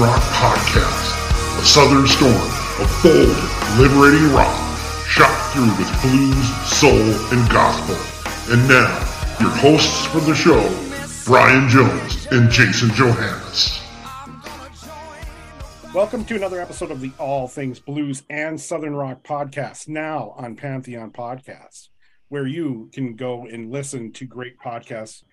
Rock podcast, a southern storm of bold, liberating rock, shot through with blues, soul, and gospel. And now, your hosts for the show, Brian Jones and Jason Johannes. Welcome to another episode of the All Things Blues and Southern Rock podcast, now on Pantheon Podcasts, where you can go and listen to great podcasts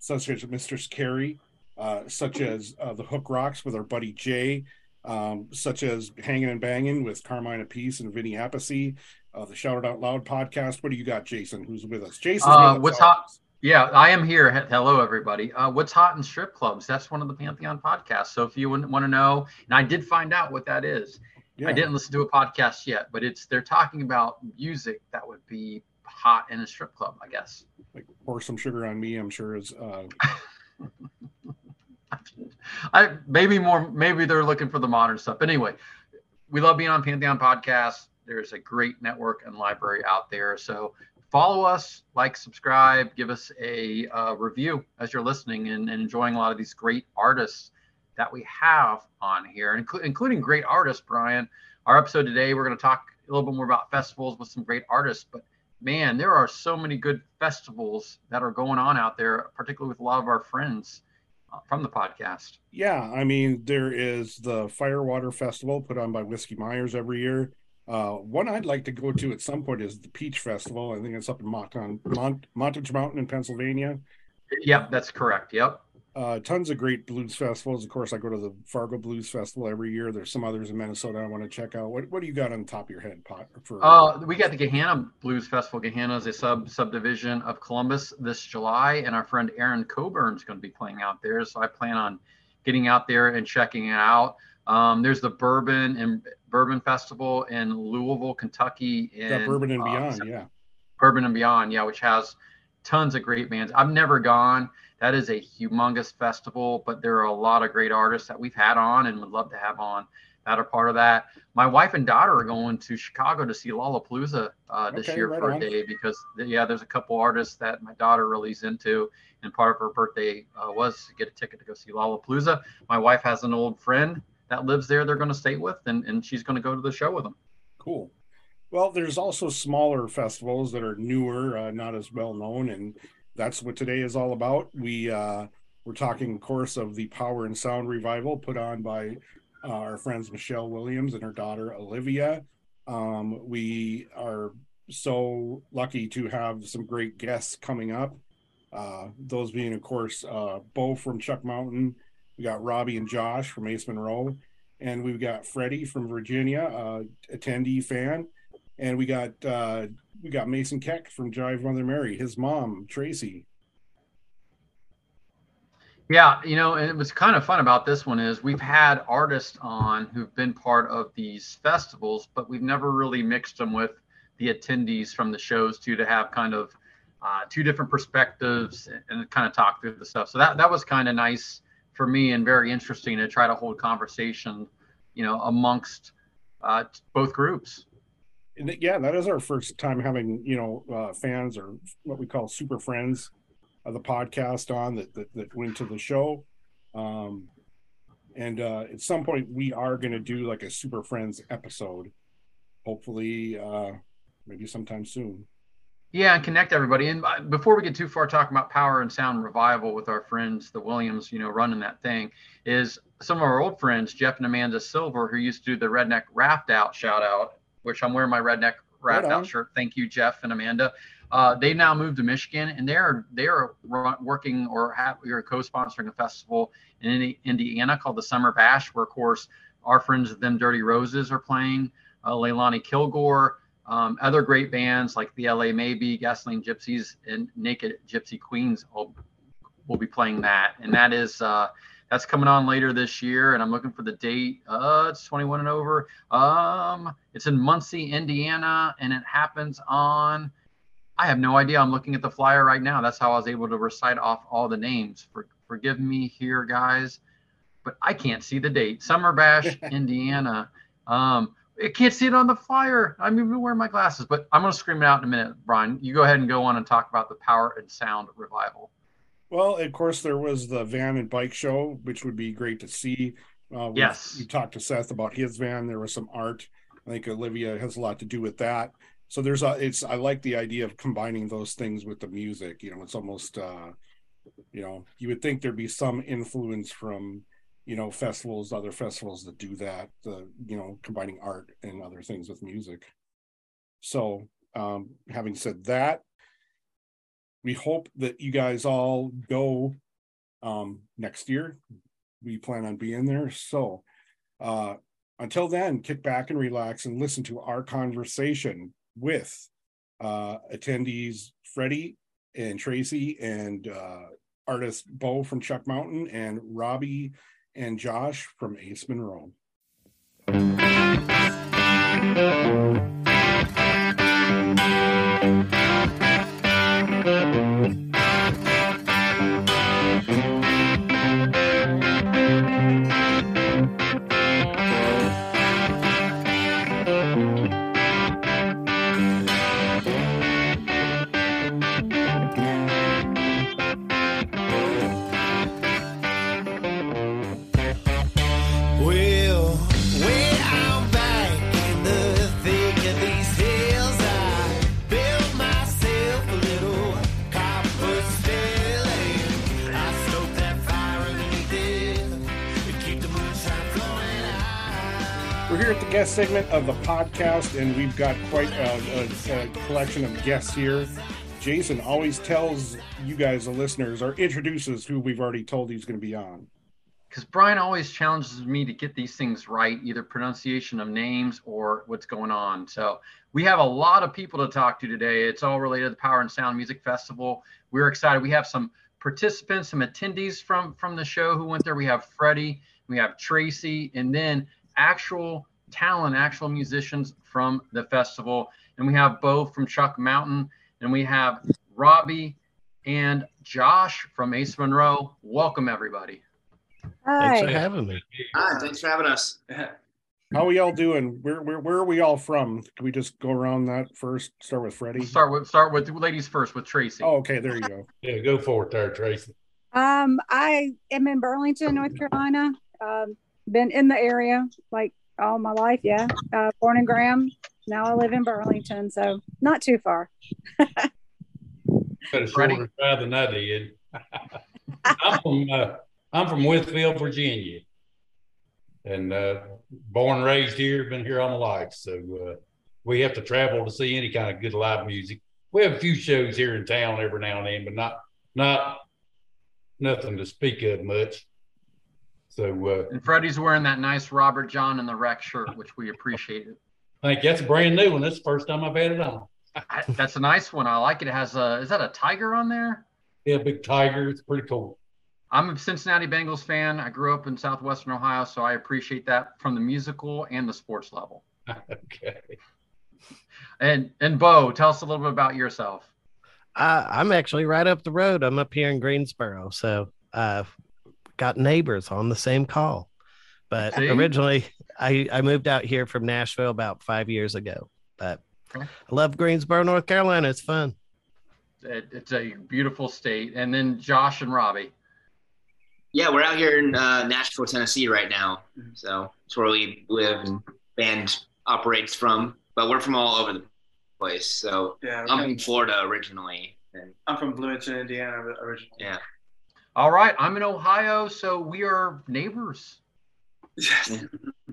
such as Mr. Carey, uh, such as uh, The Hook Rocks with our buddy Jay, um, such as Hanging and Banging with Carmine Appice and Vinny Appice, uh, the Shout It Out Loud podcast. What do you got, Jason, who's with us? Jason, Uh, what's hot? Yeah, I am here. Hello, everybody. Uh, what's hot in strip clubs? That's one of the Pantheon podcasts. So if you want to know, and I did find out what that is. Yeah. I didn't listen to a podcast yet, but it's they're talking about music that would be hot in a strip club, I guess. Like, pour some sugar on me, I'm sure is. I maybe more maybe they're looking for the modern stuff. Anyway, we love being on Pantheon Podcast. There's a great network and library out there. So follow us, like, subscribe, give us a uh, review as you're listening and, and enjoying a lot of these great artists that we have on here, inclu- including great artists, Brian. Our episode today, we're going to talk a little bit more about festivals with some great artists, but man, there are so many good festivals that are going on out there, particularly with a lot of our friends from the podcast. Yeah, I mean, there is the Firewater Festival put on by Whiskey Myers every year. Uh, one I'd like to go to at some point is the Peach Festival. I think it's up in Monton, Mont, Montage Mountain in Pennsylvania. Yep, that's correct. Yep. Uh, tons of great blues festivals. Of course, I go to the Fargo Blues Festival every year. There's some others in Minnesota I want to check out. What What do you got on the top of your head, Pot? For Uh, we got the Gahanna Blues Festival. Gahanna is a sub subdivision of Columbus this July, and our friend Aaron Coburn's going to be playing out there. So I plan on getting out there and checking it out. Um, there's the Bourbon and Bourbon Festival in Louisville, Kentucky. In, yeah, Bourbon and uh, Beyond. Yeah, Bourbon and Beyond, yeah, which has tons of great bands. I've never gone. That is a humongous festival, but there are a lot of great artists that we've had on and would love to have on that are part of that. My wife and daughter are going to Chicago to see Lollapalooza uh, this Okay, year right for on. a day because yeah, there's a couple artists that my daughter really's into, and part of her birthday uh, was to get a ticket to go see Lollapalooza. My wife has an old friend that lives there. They're going to stay with, and and she's going to go to the show with them. cool. Well, there's also smaller festivals that are newer, uh, not as well known, and that's what today is all about. We uh, we're talking, of course, of the Power and Sound Revival put on by uh, our friends Michelle Williams and her daughter Olivia. Um, we are so lucky to have some great guests coming up. Uh, those being, of course, uh, Beau from Chuck Mountain. We got Robbie and Josh from Ace Monroe, and we've got Freddie from Virginia, uh, attendee fan, and we got uh, we got Mason Keck from Jive Mother Mary, his mom Tracy. Yeah, you know, and it was kind of fun about this one is we've had artists on who've been part of these festivals, but we've never really mixed them with the attendees from the shows too to have kind of uh, two different perspectives and, and kind of talk through the stuff. So that that was kind of nice for me and very interesting to try to hold conversation, you know, amongst uh, both groups. Yeah, that is our first time having you know uh, fans or what we call super friends of the podcast on that that, that went to the show. Um, and uh, at some point, we are going to do like a super friends episode. Hopefully, uh, maybe sometime soon. Yeah, and connect everybody. And uh, before we get too far talking about power and sound revival with our friends, the Williams, you know, running that thing, is some of our old friends, Jeff and Amanda Silver, who used to do the Redneck Raft Out shout out, which I'm wearing my Redneck Raft Right. Out shirt. Thank you, Jeff and Amanda. Uh, they now moved to Michigan, and they're they're working or have or co-sponsoring a festival in Indiana called the Summer Bash, where of course our friends of them Dirty Roses are playing, uh, Leilani Kilgore, um, other great bands like the LA Maybe, Gasoline Gypsies, and Naked Gypsy Queens will, will be playing that. And that is uh, that's coming on later this year. And I'm looking for the date. Uh, it's 21 and over. Um, it's in Muncie, Indiana, and it happens on I have no idea. I'm looking at the flyer right now. That's how I was able to recite off all the names. For, forgive me here, guys, but I can't see the date. Summer Bash, Indiana. Um, I can't see it on the flyer. I'm even wearing my glasses, but I'm going to scream it out in a minute. Brian, you go ahead and go on and talk about the Power and Sound revival. Well, of course, there was the van and bike show, which would be great to see. Uh, yes. We talked to Seth about his van. There was some art. I think Olivia has a lot to do with that so there's a it's i like the idea of combining those things with the music you know it's almost uh you know you would think there'd be some influence from you know festivals other festivals that do that the you know combining art and other things with music so um having said that we hope that you guys all go um next year we plan on being there so uh until then kick back and relax and listen to our conversation with uh, attendees Freddie and Tracy and uh, artist Beau from Chuck Mountain and Robbie and Josh from Ace Monroe. Guest segment of the podcast, and we've got quite a, a, a, collection of guests here. Jason always tells you guys, the listeners, or introduces who we've already told he's going to be on. Because Brian always challenges me to get these things right, either pronunciation of names or what's going on. So we have a lot of people to talk to today. It's all related to the Power and Sound Music Festival. We're excited. We have some participants, some attendees from from the show who went there. We have Freddie, we have Tracy, and then actual talent, actual musicians from the festival. And we have Beau from Chuck Mountain, and we have Robbie and Josh from Ace Monroe. Welcome, everybody. Hi. Thanks for having me. Hi, thanks for having us. How are y'all doing? Where, where where are we all from? Can we just go around that first? Start with Freddie. We'll start with start with ladies first with Tracy. Oh, okay, there you go. yeah, go for it there, Tracy. Um, I am in Burlington, North Carolina. Um, been in the area like all my life. Yeah, uh, born in Graham. Now I live in Burlington, so not too far. Got a shorter drive than I did. I'm from uh, I'm from Withfield, Virginia, and uh, born raised here. Been here all my life, so uh, we have to travel to see any kind of good live music. We have a few shows here in town every now and then, but not not nothing to speak of much. So, uh, and Freddie's wearing that nice Robert John and the Wreck shirt, which we appreciate. It. I think that's a brand new one. That's the first time I've had it on. I, that's a nice one. I like it. It has a, is that a tiger on there? Yeah, big tiger. It's pretty cool. I'm a Cincinnati Bengals fan. I grew up in Southwestern Ohio, so I appreciate that from the musical and the sports level. okay. And and Beau, tell us a little bit about yourself. Uh, I'm actually right up the road. I'm up here in Greensboro, so uh, got neighbors on the same call. But See? originally, I, I moved out here from Nashville about five years ago. But okay. I love Greensboro, North Carolina. It's fun. It, it's a beautiful state. And then Josh and Robbie. Yeah, we're out here in uh, Nashville, Tennessee right now. So it's where we live and band operates from. But we're from all over the place. So yeah, I'm from Florida originally. And I'm from Bloomington, Indiana originally. Yeah. All right, I'm in Ohio, so we are neighbors. Yes.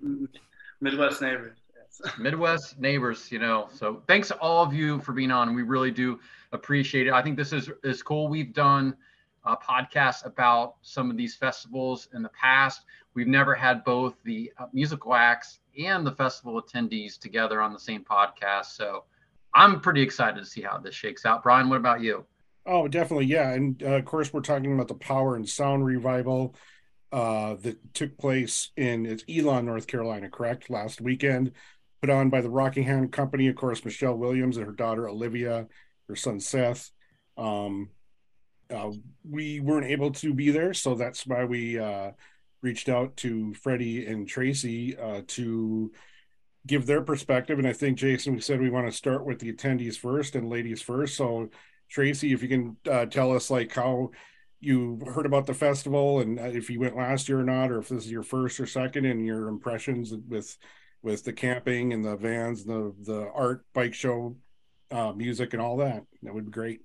Midwest neighbors. Yes. Midwest neighbors, you know. So thanks to all of you for being on. We really do appreciate it. I think this is is cool. We've done a podcast about some of these festivals in the past. We've never had both the uh, musical acts and the festival attendees together on the same podcast. So I'm pretty excited to see how this shakes out. Brian, what about you? Oh, definitely, yeah. And uh, of course, we're talking about the Power and Sound revival uh, that took place in it's Elon, North Carolina, correct? Last weekend, put on by the Rockingham Company. Of course, Michelle Williams and her daughter Olivia her son Seth. Um, uh, we weren't able to be there, so that's why we uh, reached out to Freddie and Tracy uh, to give their perspective. And I think Jason, we said we want to start with the attendees first and ladies first. So Tracy, if you can uh, tell us like how you heard about the festival and uh, if you went last year or not, or if this is your first or second, and your impressions with with the camping and the vans, the the art bike show, uh, music, and all that, that would be great.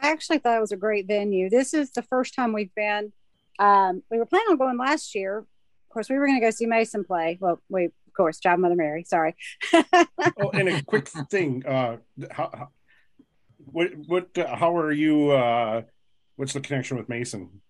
I actually thought it was a great venue. This is the first time we've been. Um, we were planning on going last year. Of course, we were going to go see Mason play. Well, we of course, Job Mother Mary. Sorry. oh, and a quick thing. Uh, how, how what what uh, how are you? Uh, what's the connection with Mason?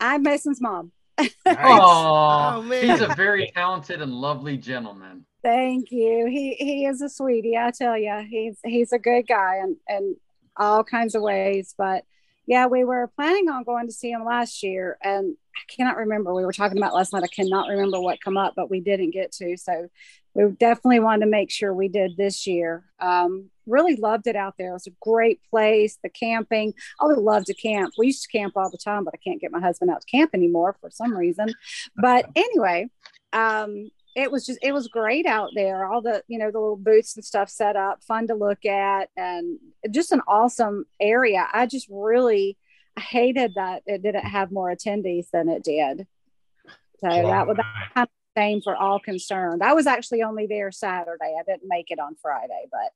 I'm Mason's mom. nice. Oh man, he's a very talented and lovely gentleman. Thank you. He he is a sweetie. I tell you, he's he's a good guy and and all kinds of ways. But yeah, we were planning on going to see him last year, and I cannot remember. We were talking about last night. I cannot remember what come up, but we didn't get to. So we definitely wanted to make sure we did this year. Um, really loved it out there. It was a great place. The camping, I would love to camp. We used to camp all the time, but I can't get my husband out to camp anymore for some reason. But anyway, um, it was just it was great out there. All the you know the little booths and stuff set up fun to look at and just an awesome area. I just really hated that it didn't have more attendees than it did. So that was that kind of same for all concerned. I was actually only there saturday. I didn't make it on friday but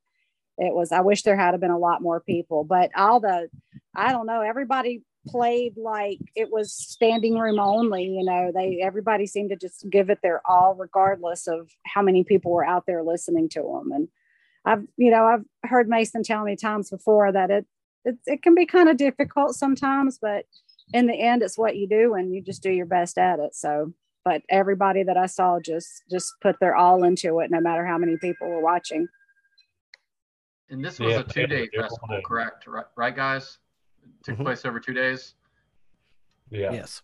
it was i wish there had been a lot more people but all the i don't know everybody played like it was standing room only you know they everybody seemed to just give it their all regardless of how many people were out there listening to them and i've you know i've heard mason tell me times before that it it, it can be kind of difficult sometimes but in the end it's what you do and you just do your best at it. So but everybody that i saw just just put their all into it no matter how many people were watching. And this was yeah, a two-day festival correct right, right guys took mm-hmm. place over two days. Yeah. Yes.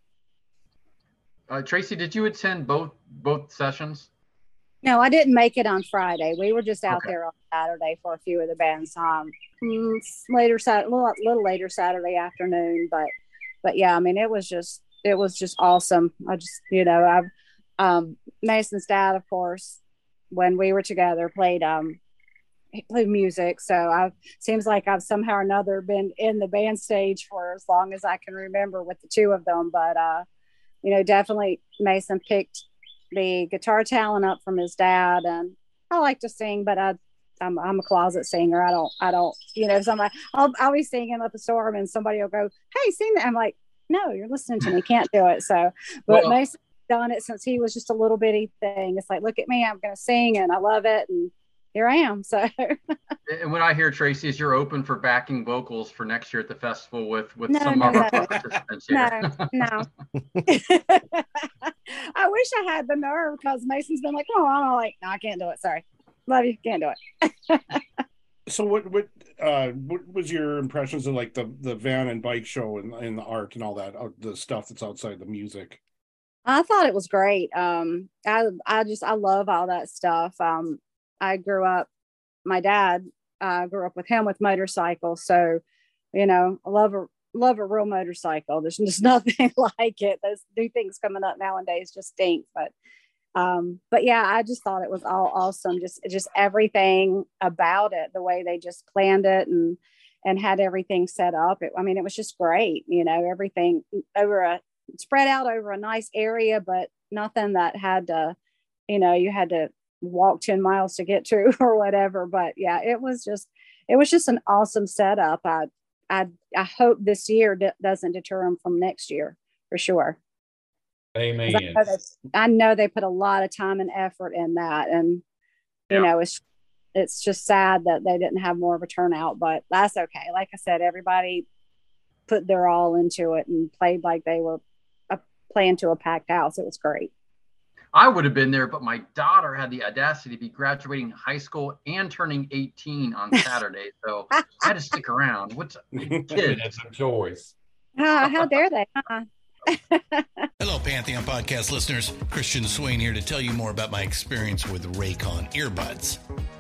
Uh, Tracy, did you attend both both sessions? No, I didn't make it on Friday. We were just out okay. there on Saturday for a few of the bands. Um, mm, later, Saturday, little, little later Saturday afternoon, but but yeah, I mean, it was just it was just awesome. I just you know, I've um, Mason's dad, of course, when we were together, played um play music. So I seems like I've somehow or another been in the band stage for as long as I can remember with the two of them. But uh, you know, definitely Mason picked the guitar talent up from his dad, and I like to sing, but I. I'm, I'm a closet singer. I don't, I don't, you know, somebody, I'll, I'll be singing up a storm and somebody will go, Hey, sing that. I'm like, no, you're listening to me. Can't do it. So, but well, Mason done it since he was just a little bitty thing. It's like, look at me, I'm going to sing and I love it. And here I am. So. and what I hear, Tracy, is you're open for backing vocals for next year at the festival with with no, some no, of our no. participants here. No, no. I wish I had the nerve because Mason's been like, "Oh, I'm like, no, I can't do it. Sorry, love you, can't do it." so what what uh what was your impressions of like the the van and bike show and, and the art and all that uh, the stuff that's outside the music i thought it was great um i i just i love all that stuff um I grew up, my dad uh, grew up with him with motorcycles. So, you know, I love a, love a real motorcycle. There's just nothing like it. Those new things coming up nowadays just stink. But, um, but yeah, I just thought it was all awesome. Just, just everything about it, the way they just planned it and, and had everything set up. It, I mean, it was just great, you know, everything over a spread out over a nice area, but nothing that had to, you know, you had to walk 10 miles to get to or whatever but yeah it was just it was just an awesome setup. I i i hope this year d- doesn't deter them from next year for sure. Amen. I know, they, I know, they, put a lot of time and effort in that and you yeah. know it's it's just sad that they didn't have more of a turnout but that's okay. Like i said everybody put their all into it and played like they were uh, playing to a packed house. It was great I would have been there, but my daughter had the audacity to be graduating high school and turning 18 on Saturday. So I had to stick around. What's a kid? That's a choice. Uh, how dare they? Huh? Hello, Pantheon podcast listeners. Christian Swain here to tell you more about my experience with Raycon earbuds.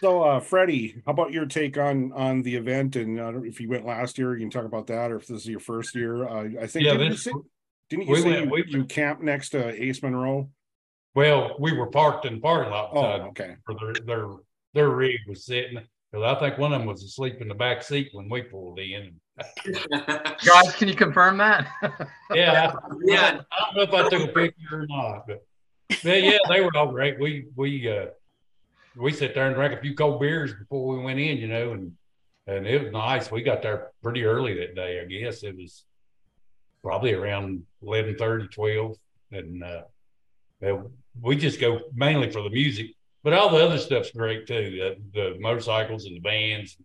So, uh, Freddie, how about your take on on the event? And uh, if you went last year, you can talk about that, or if this is your first year. Uh, I think Yeah, didn't you this- say, didn't you we say went- you, we- you camped next to Ace Monroe? Well, we were parked in the parking lot. Oh, uh, okay. For their, their, their rig was sitting, because I think one of them was asleep in the back seat when we pulled in. Guys, can you confirm that? Yeah. I- Yeah. I don't know if I took a picture or not, but, but yeah, they were all great. We, we, uh, we sat there and drank a few cold beers before we went in, you know, and, and it was nice. We got there pretty early that day, I guess. It was probably around 11, 12. And, uh, we just go mainly for the music, but all the other stuff's great too. The, the motorcycles and the bands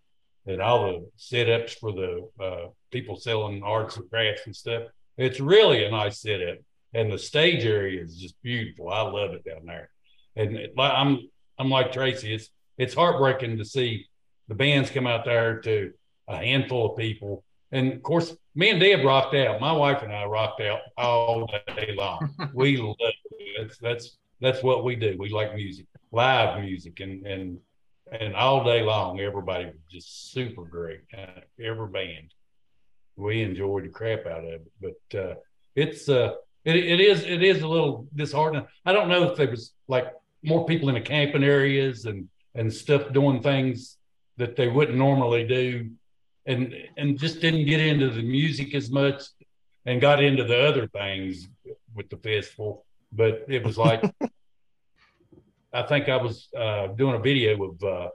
and all the setups for the uh, people selling arts and crafts and stuff. It's really a nice setup, and the stage area is just beautiful. I love it down there. And I'm I'm like Tracy. It's it's heartbreaking to see the bands come out there to a handful of people. And of course, me and Deb rocked out. My wife and I rocked out all day long. we love it. That's that's that's what we do. We like music, live music, and and and all day long, everybody was just super great. Uh, every band, we enjoyed the crap out of it. But uh, it's uh, it, it is it is a little disheartening. I don't know if there was like more people in the camping areas and and stuff doing things that they wouldn't normally do, and and just didn't get into the music as much, and got into the other things with the festival. But it was like. I think I was uh, doing a video of uh,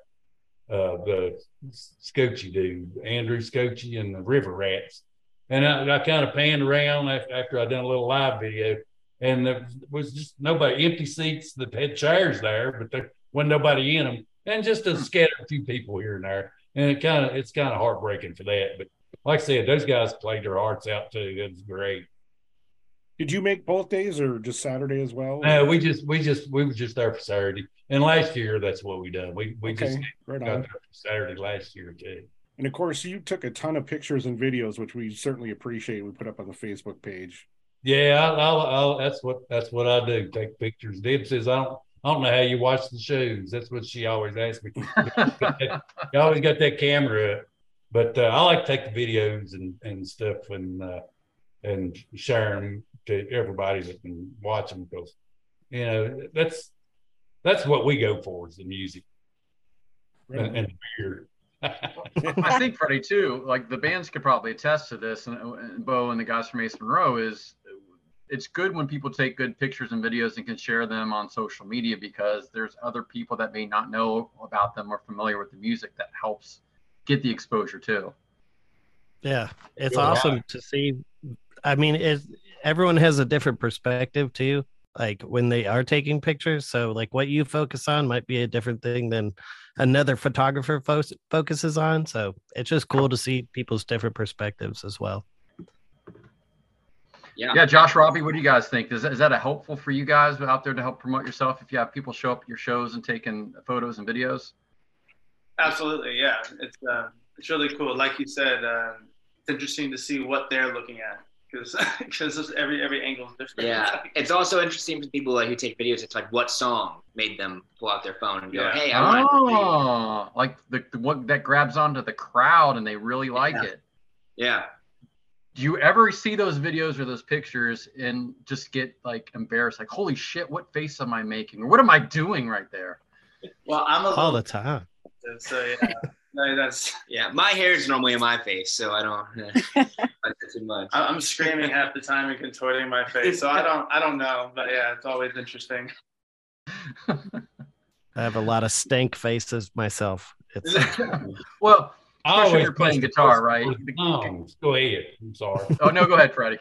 uh, the Scotchie dude, Andrew Scotchie and the River Rats. And I, I kind of panned around after, after I done a little live video, and there was just nobody, empty seats that had chairs there, but there wasn't nobody in them, and just a hmm. scattered few people here and there. And it kind of, it's kind of heartbreaking for that. But like I said, those guys played their hearts out too. It was great. Did you make both days or just Saturday as well? No, we just, we just, we were just there for Saturday. And last year, that's what we done. We, we just right got on. there for Saturday last year too. And of course, you took a ton of pictures and videos, which we certainly appreciate. We put up on the Facebook page. Yeah, I'll, I'll, I'll, that's what that's what I do. Take pictures. Deb says I don't I don't know how you watch the shows. That's what she always asks me. you always got that camera up, but uh, I like to take the videos and and stuff and uh, and share them to everybody that can watch them because you know that's that's what we go for is the music and, and the beer. I think Freddie too. Like the bands could probably attest to this, and, and Beau and the guys from Ace Monroe is. It's good when people take good pictures and videos and can share them on social media because there's other people that may not know about them or familiar with the music that helps get the exposure too. Yeah, it's Yeah. awesome to see. I mean, it, everyone has a different perspective too. Like when they are taking pictures, so like what you focus on might be a different thing than another photographer fo- focuses on. So it's just cool to see people's different perspectives as well. Yeah. Yeah, Josh Robbie, what do you guys think? Is that, is that a helpful for you guys out there to help promote yourself if you have people show up at your shows and taking photos and videos? Absolutely, yeah. It's uh, it's really cool. Like you said, uh, it's interesting to see what they're looking at because because every every angle is different. Yeah, it's also interesting for people like who take videos. It's like what song made them pull out their phone and go, Yeah. "Hey, I want to." Oh, like the, the one that grabs onto the crowd and they really like Yeah. it. Yeah, Do you ever see those videos or those pictures and just get like embarrassed? Like, holy shit, what face am I making? Or what am I doing right there? Well, I'm a all little the time. so yeah. No, that's yeah. My hair is normally in my face, so I don't. Uh, too much. I- I'm screaming half the time and contorting my face, so I don't I don't know, but yeah, it's always interesting. I have a lot of stank faces myself. It's Well, I especially always when you're playing guitar, first right? part songs. Go ahead. I'm sorry. Oh no, go ahead, Freddie.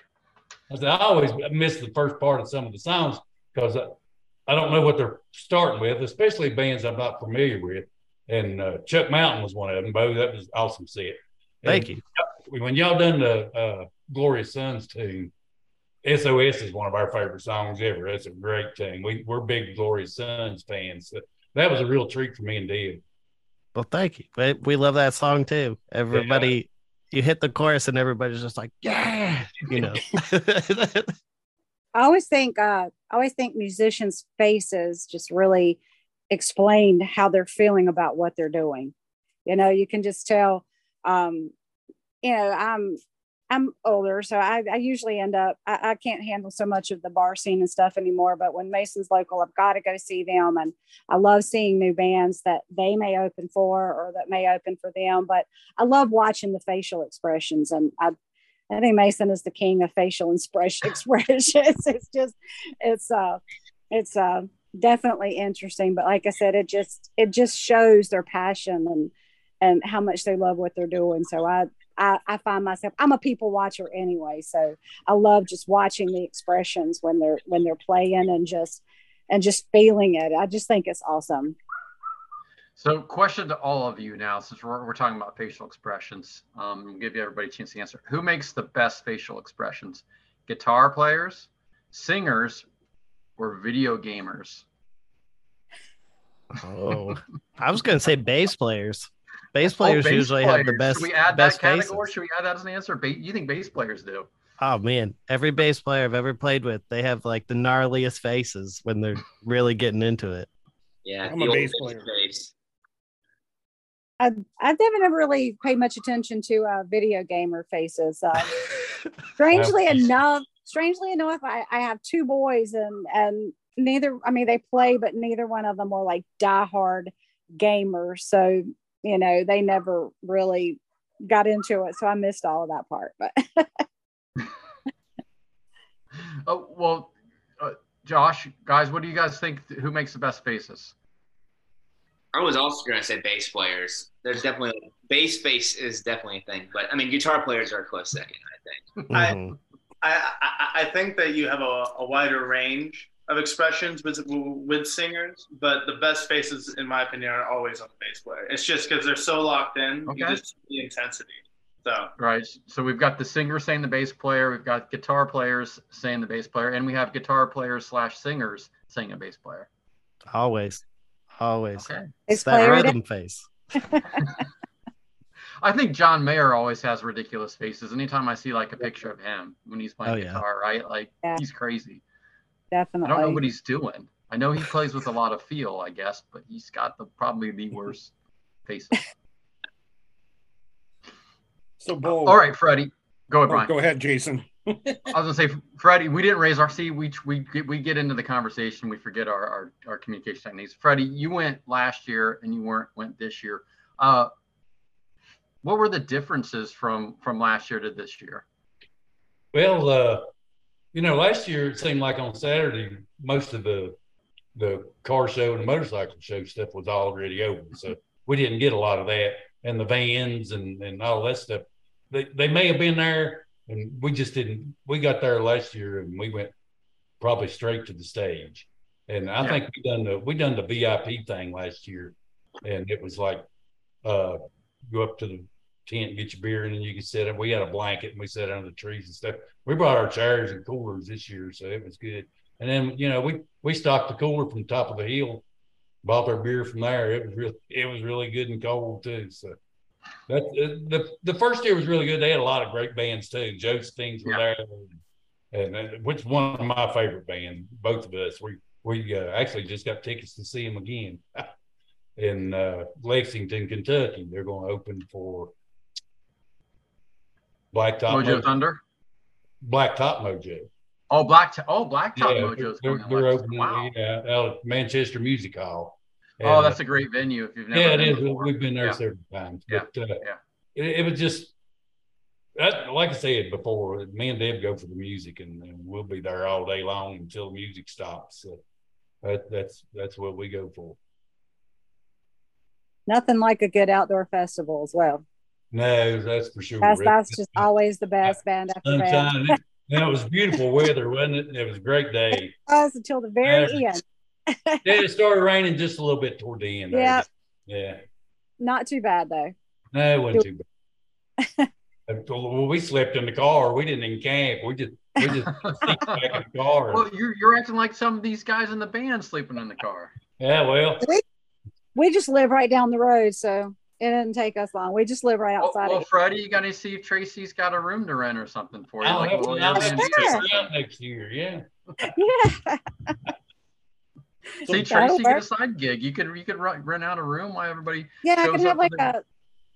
I said I always miss the first part of some of the songs because I, I don't know what they're starting with, especially bands I'm not familiar with. And uh, Chuck Mountain was one of them. Beau, that was awesome set. thank you. When y'all done the uh, Glorious Sons tune, SOS is one of our favorite songs ever. That's a great tune. We, we're big Glorious Sons fans. So that was a real treat for me and Dave. Well, thank you. We, we love that song too. Everybody, you hit the chorus and everybody's just like, yeah, you know. I always think uh, I always think musicians' faces just really explain how they're feeling about what they're doing. You know, you can just tell. Um, you know, I'm I'm older, so I, I usually end up I, I can't handle so much of the bar scene and stuff anymore. But when Mason's local, I've got to go see them, and I love seeing new bands that they may open for or that may open for them. But I love watching the facial expressions, and I I think Mason is the king of facial expression expressions. it's just it's uh it's uh definitely interesting. But like I said, it just it just shows their passion and and how much they love what they're doing. So I I, I find myself I'm a people watcher anyway. So I love just watching the expressions when they're when they're playing and just and just feeling it. I just think it's awesome. So, question to all of you now, since we're, we're talking about facial expressions, um, give you everybody a chance to answer. Who makes the best facial expressions? Guitar players, singers, or video gamers? oh, I was going to say bass players. Bass Oh, players bass usually have the best, Should we add best that faces. category? Should we add that as an answer? Ba- you think bass players do? Oh man, every bass player I've ever played with, they have like the gnarliest faces when they're really getting into it. Yeah, I'm the a old bass bass player. face. I I've never never really paid much attention to uh, video gamer faces. Uh, strangely Well, enough, strangely enough, I, I have two boys and and neither. I mean, they play, but neither one of them were like diehard gamers. So you know, they never really got into it. So I missed all of that part. But Oh well, uh, Josh, guys, what do you guys think? Who makes the best faces? I was also gonna say bass players. There's definitely bass bass is definitely a thing, but I mean guitar players are a close second. I think. I- Mhm. I, I I think that you have a, a wider range of expressions with with singers, but the best faces, in my opinion, are always on the bass player. It's just because they're so locked in, you just see the intensity. So Right. So we've got the singer saying the bass player, we've got guitar players saying the bass player, and we have guitar players slash singers saying a bass player. Always, always. Okay. It's that player, rhythm face. I think John Mayer always has ridiculous faces. Anytime I see like a picture of him when he's playing Oh, yeah. guitar, right? Like Yeah. he's crazy. Definitely. I don't know what he's doing. I know he plays with a lot of feel, I guess, but he's got the probably the worst faces. So, Beau, All right, Freddie. Go ahead, oh, Brian. go ahead, Jason. I was gonna say, Freddie, we didn't raise our see. We we get- we get into the conversation, we forget our our, our communication techniques. Freddie, you went last year and you weren't went this year. Uh, what were the differences from from last year to this year? Well, uh, you know, last year it seemed like on Saturday most of the the car show and the motorcycle show stuff was already over, so we didn't get a lot of that. And the vans and and all that stuff, they they may have been there, and we just didn't. We got there last year, and we went probably straight to the stage. And I Yeah. think we done the we done the VIP thing last year, and it was like uh, go up to the tent, get your beer in, and you can sit. up. we had a blanket, and we sat under the trees and stuff. We brought our chairs and coolers this year, so it was good. And then you know we we stocked the cooler from the top of the hill, bought our beer from there. It was really it was really good and cold too. So that the the first year was really good. They had a lot of great bands too. Things were yeah. there, and, and which one of my favorite bands. Both of us we we uh, actually just got tickets to see them again in uh, Lexington, Kentucky. They're going to open for Blacktop Mojo, Mojo. Thunder. Blacktop Mojo. Oh, Black. oh, Blacktop yeah, Mojo's they're, they're opening wow. yeah, out at Manchester Music Hall. And, oh, that's a great venue. If you've never yeah, it is. Before. We've been there yeah. several times. But, yeah, uh, yeah. It, it, was just that, like I said before. Me and Deb go for the music, and, and we'll be there all day long until the music stops. So that, that's that's what we go for. Nothing like a good outdoor festival as well. No, that's for sure. That's, that's just always the best band after band. Now it was beautiful weather, wasn't it? It was a great day. It was until the very end. yeah, it started raining just a little bit toward the end. Yeah. Yeah. Not too bad though. No, it wasn't too bad. well, we slept in the car. We didn't even camp. We just we just back in the car. Well, you're you're acting like some of these guys in the band sleeping in the car. Yeah, well, we, we just live right down the road, so it didn't take us long. We just live right outside. Well, well Freddie, you got to see if Tracy's got a room to rent or something for you. I'll like have, I'll next year. Yeah. Yeah. see, Tracy get a side gig. You could you could rent out a room while everybody. Yeah, I could have like a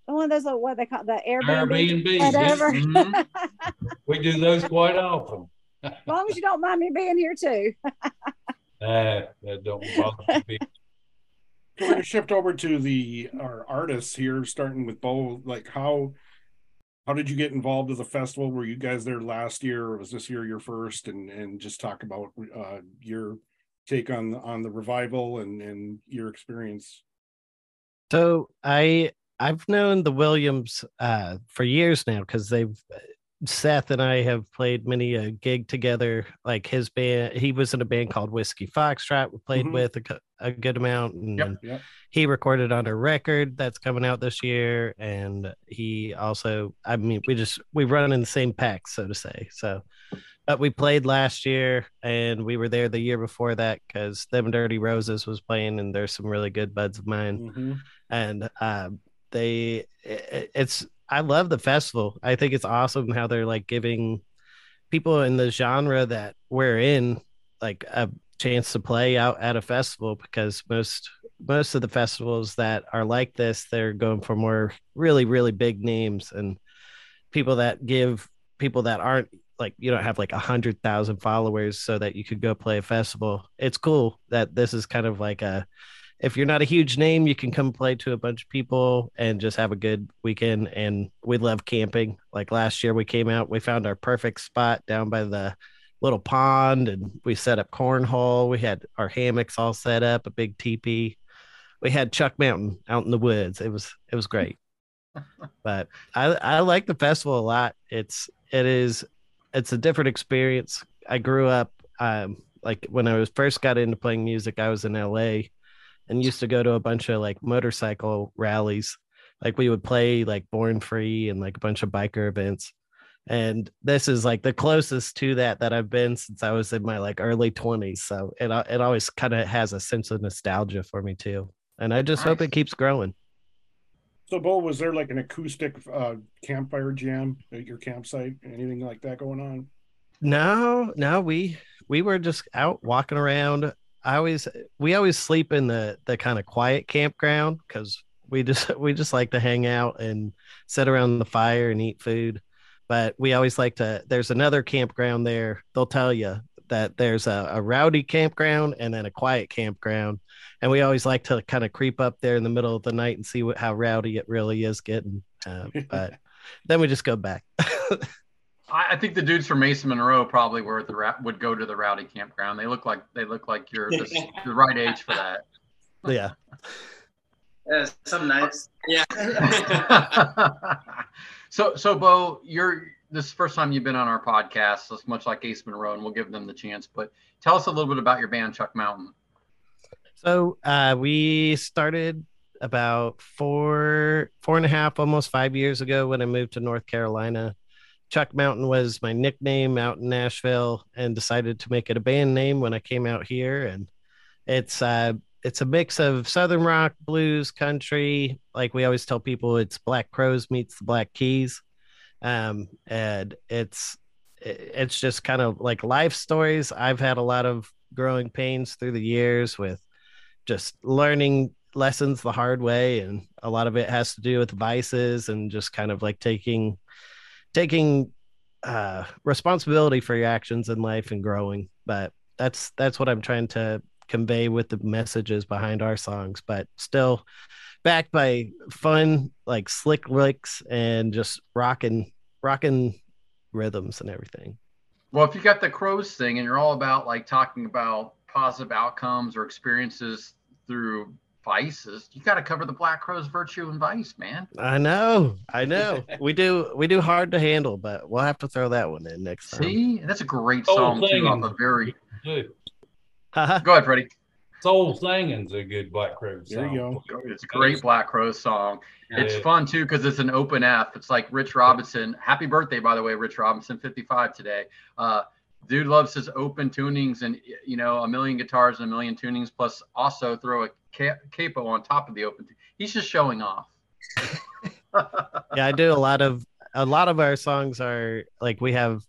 one of those uh, what they call the Airbnb, Airbnb whatever. Mm-hmm. we do those quite often. as long as you don't mind me being here too. uh, that don't bother me we're going to shift over to the our artists here, starting with Beau. Like how how did you get involved with the festival? Were you guys there last year, or was this year your first? And and just talk about uh, your take on on the revival and and your experience. So I I've known the Williams uh, for years now because they've Seth and I have played many a gig together. Like his band, he was in a band called Whiskey Foxtrot. We played mm-hmm. with a, a, good amount, and yep, yep. he recorded on a record that's coming out this year. And he also, I mean, we just we run in the same pack, so to say. So, but we played last year, and we were there the year before that because them Dirty Roses was playing, and there's some really good buds of mine, mm-hmm. and uh, they it, it's I love the festival. I think it's awesome how they're like giving people in the genre that we're in like a chance to play out at a festival because most most of the festivals that are like this they're going for more really really big names and people that give people that aren't like you don't have like a hundred thousand followers so that you could go play a festival it's cool that this is kind of like a if you're not a huge name, you can come play to a bunch of people and just have a good weekend. And we love camping. Like last year, we came out, we found our perfect spot down by the little pond, and we set up cornhole. We had our hammocks all set up, a big teepee. We had Chuck Mountain out in the woods. It was it was great. but I I like the festival a lot. It's it is it's a different experience. I grew up um like when I was first got into playing music, I was in LA and used to go to a bunch of like motorcycle rallies. Like we would play like Born Free and like a bunch of biker events. And this is like the closest to that that I've been since I was in my like early 20s. So it, it always kind of has a sense of nostalgia for me too. And I just nice. hope it keeps growing. So, Beau, was there like an acoustic uh, campfire jam at your campsite? Anything like that going on? No, no. We we were just out walking around. I always we always sleep in the the kind of quiet campground because we just we just like to hang out and sit around the fire and eat food. But we always like to. There's another campground there. They'll tell you that there's a, a rowdy campground and then a quiet campground, and we always like to kind of creep up there in the middle of the night and see what how rowdy it really is getting. Uh, but then we just go back. I, think the dudes from Mason Monroe probably were the would go to the rowdy campground. They look like they look like you're the, the right age for that. Yeah. Yeah, some nights. Yeah. so so Beau, you're this is the first time you've been on our podcast, so it's much like Ace Monroe, and we'll give them the chance. But tell us a little bit about your band, Chuck Mountain. So uh, we started about four, four and a half, almost five years ago when I moved to North Carolina. Chuck Mountain was my nickname out in Nashville, and decided to make it a band name when I came out here. And it's uh, it's a mix of southern rock, blues, country. Like we always tell people, it's Black Crowes meets the Black Keys, um, and it's it's just kind of like life stories. I've had a lot of growing pains through the years with just learning lessons the hard way, and a lot of it has to do with vices and just kind of like taking taking uh, responsibility for your actions in life and growing. But that's that's what I'm trying to convey with the messages behind our songs. But still, backed by fun like slick licks and just rocking rocking rhythms and everything. Well, if you got the crows thing and you're all about like talking about positive outcomes or experiences through vices, you got to cover the Black Crowes virtue and vice, man. I know, I know. we do, we do hard to handle, but we'll have to throw that one in next time. See, that's a great song too. Off a very. Go ahead, Freddie. Soul Singing's a good Black Crowes There you go. It's a great Black Crowes song. It's fun too because it's an open F. It's like Rich Robinson. Happy birthday, by the way, Rich Robinson, 55 today. Uh, dude loves his open tunings and you know a million guitars and a million tunings, plus also throw a ca- capo on top of the open. tu- He's just showing off. yeah, I do a lot of a lot of our songs are like we have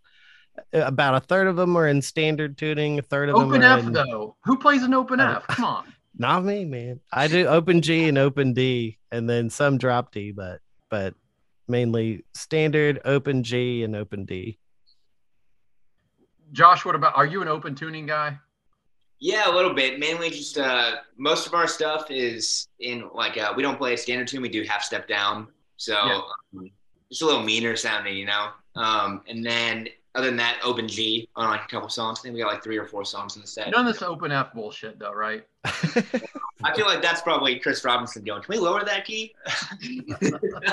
uh, about a third of them are in standard tuning, a third of Open them F in, though. Who plays an open Oh. F? Come on. Not me, man. I do open G and open D, and then some drop D, but but mainly standard open G and open D. Josh, what about? Are you an open tuning guy? Yeah, a little bit. Mainly just uh, most of our stuff is in like uh, we don't play a standard tune. We do half step down, so Yeah. um, just a little meaner sounding, you know. Um, and then other than that, open G on like a couple songs. I think we got like three or four songs in the set. None of this open F bullshit though, right? I feel like that's probably Chris Robinson going. Can we lower that key?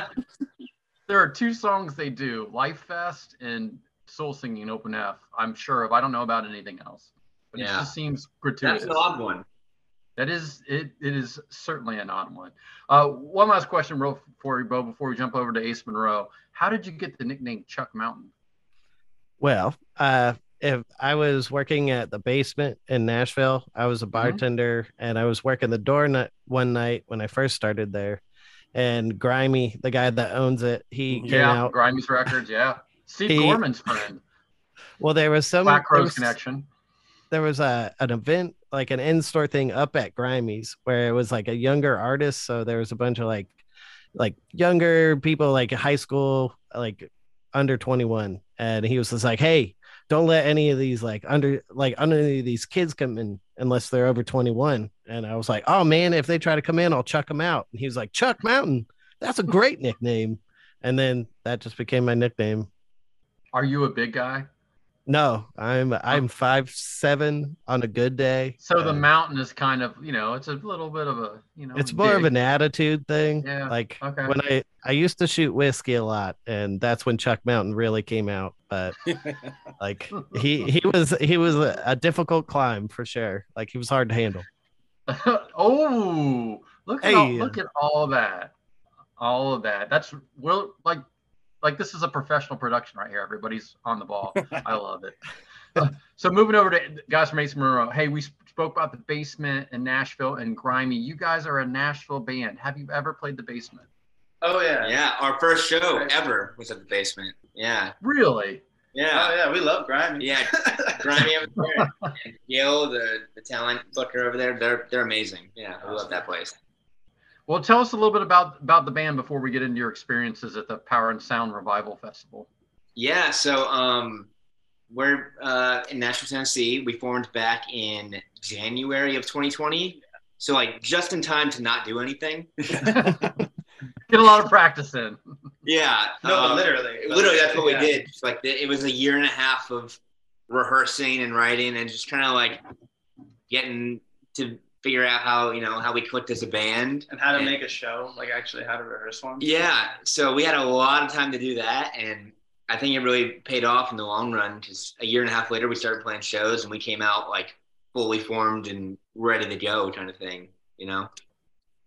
There are two songs they do, Life Fest and Soul Singing Open F. I'm sure of. I don't know about anything else. But it just seems gratuitous. That's an odd one. That is it. It is certainly an odd one. Uh, one last question, real for you, Beau, before we jump over to Ace Monroe. How did you get the nickname Chuck Mountain? Well, uh, if I was working at the basement in Nashville, I was a bartender and I was working the door night one night when I first started there. And Grimey, the guy that owns it, he came yeah, out. Grimey's Records. Yeah, Steve He- Gorman's friend. Well, there was some Black Rose was- connection. There was a an event like an in-store thing up at Grimey's where it was like a younger artist. So there was a bunch of like like younger people, like high school, like under 21. And he was just like, Hey, don't let any of these like under like under any of these kids come in unless they're over 21. And I was like, Oh man, if they try to come in, I'll chuck them out. And he was like, Chuck Mountain. That's a great nickname. And then that just became my nickname. Are you a big guy? No, I'm I'm five seven on a good day. So the Uh, mountain is kind of, you know, it's a little bit of a, you know, it's more of an attitude thing. Yeah, Like okay. when I I used to shoot whiskey a lot, and that's when Chuck Mountain really came out. But like he he was he was a, a difficult climb for sure. Like he was hard to handle. oh, look at all, look at all that, all of that. That's well, like, like this is a professional production right here. Everybody's on the ball. I love it. Uh, so moving over to guys from Ace Monroe. Hey, we spoke about the basement in Nashville and Grimey. You guys are a Nashville band. Have you ever played the basement? Oh yeah. Yeah, our first show ever was at the basement. Yeah. Really? Yeah. Oh yeah, we love Grimey. Yeah, Grimey over there, and Gil, the, the talent booker over there, they're they're amazing. Yeah, I love that place. Well, tell us a little bit about about the band before we get into your experiences at the Power and Sound Revival Festival. Yeah, so um, we're uh, in Nashville, Tennessee. We formed back in January of 2020. So like just in time to not do anything. Get a lot of practice in. Yeah. No, um, literally. Literally, that's what Yeah. we did. It's like it was a year and a half of rehearsing and writing and just kind of like getting to figure out how you know how we clicked as a band And how to make a show, like actually how to rehearse one. Yeah, so we had a lot of time to do that, and I think it really paid off in the long run because a year and a half later we started playing shows and we came out like fully formed and ready to go, kind of thing. You know?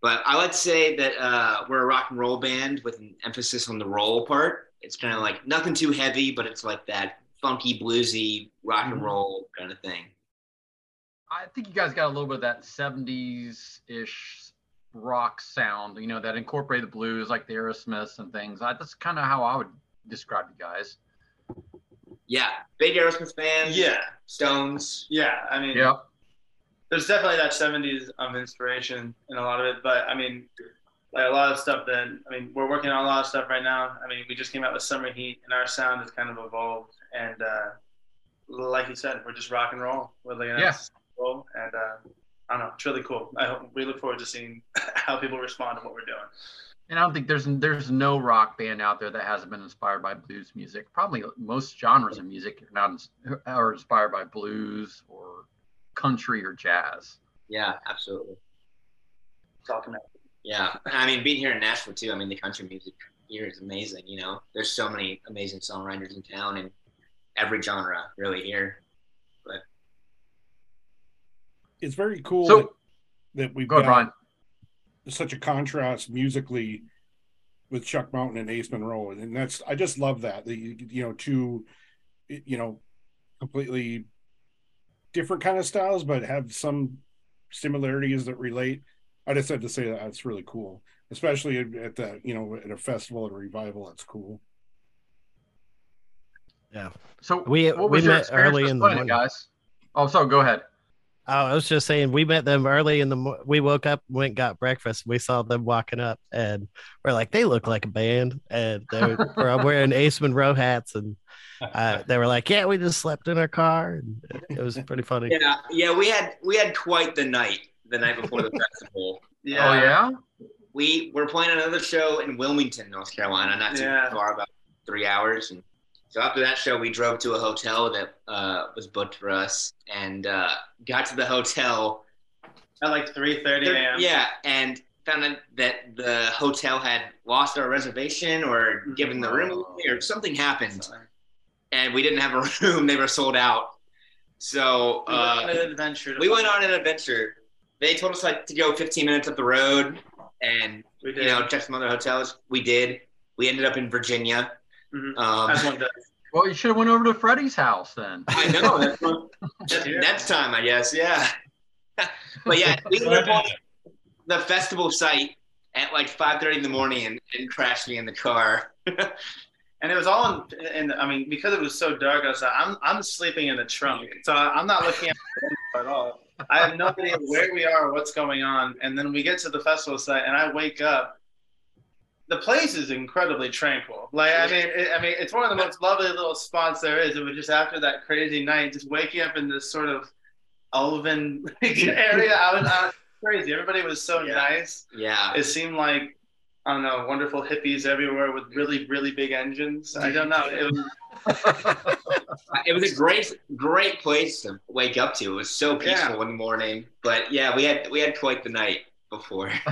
But I would say that uh, we're a rock and roll band with an emphasis on the roll part. It's kind of like nothing too heavy, but it's like that funky bluesy rock and Mhm. roll kind of thing. I think you guys got a little bit of that 70s ish rock sound, you know, that incorporated the blues like the Aerosmiths and things. I, that's kind of how I would describe you guys. Yeah, big Aerosmith fans. Yeah. Stones. Yeah, I mean, yeah. there's definitely that 70s um, inspiration in a lot of it, but I mean, like a lot of stuff that I mean, we're working on a lot of stuff right now. I mean, we just came out with Summer Heat, and our sound has kind of evolved. And uh, like you said, we're just rock and roll. We're like Yeah. Roll, and uh, I don't know, it's really cool. I hope we look forward to seeing how people respond to what we're doing. And I don't think there's there's no rock band out there that hasn't been inspired by blues music. Probably most genres of music are not ins- are inspired by blues or country or jazz. Yeah, absolutely. Talking about. Yeah, I mean, being here in Nashville too. I mean, the country music here is amazing. You know, there's so many amazing songwriters in town, and every genre really here. But It's very cool So- that, that we've Go ahead, got Brian. such a contrast musically with Chuck Mountain and Ace Monroe, and that's I just love that. that you, you know, two, you know, completely different kind of styles, but have some similarities that relate. I just had to say that that's really cool, especially at at the you know at a festival and revival. That's cool. Yeah. So We- what we your met early in the morning. guys? Oh, so go ahead. Oh, I was just saying we met them early in the mo- we woke up went got breakfast we saw them walking up and we're like they look like a band and they were wearing Ace Monroe hats and uh, they were like yeah we just slept in our car and it was pretty funny yeah, yeah, we had we had quite the night the night before the festival. Oh yeah. we were playing another show in Wilmington, North Carolina, not too Yeah. far, about three hours. And so after that show, we drove to a hotel that uh, was booked for us, and uh, got to the hotel. At like 3:30 a.m. Yeah, and found out that the hotel had lost our reservation or given the room away or something happened, and we didn't have a room. They were sold out. So We went on uh, an adventure. we went on an adventure. They told us like to go 15 minutes up the road and you know check some other hotels. We did. We ended up in Virginia. Mhm. Um, As one does. Well, you should have went over to Freddie's house then. I know. That's what- just next time, I guess. Yeah. but yeah, we lived on the festival site at like 5:30 in the morning and, and crashed me in the car. And it was all in, in, I mean, because it was so dark outside, I'm, I'm sleeping in the trunk. So I'm not looking at the at all. I have no idea where we are, what's going on. And then we get to the festival site and I wake up. The place is incredibly tranquil. Like, I mean, it, I mean, it's one of the most lovely little spots there is. It was just after that crazy night, just waking up in this sort of elven area. I was, I was crazy. Everybody was so nice. Yeah. It seemed like I don't know, wonderful hippies everywhere with really, really big engines. I don't know. It was, It was a great, great place to wake up to. It was so peaceful Yeah. in the morning. But yeah, we had we had quite the night before.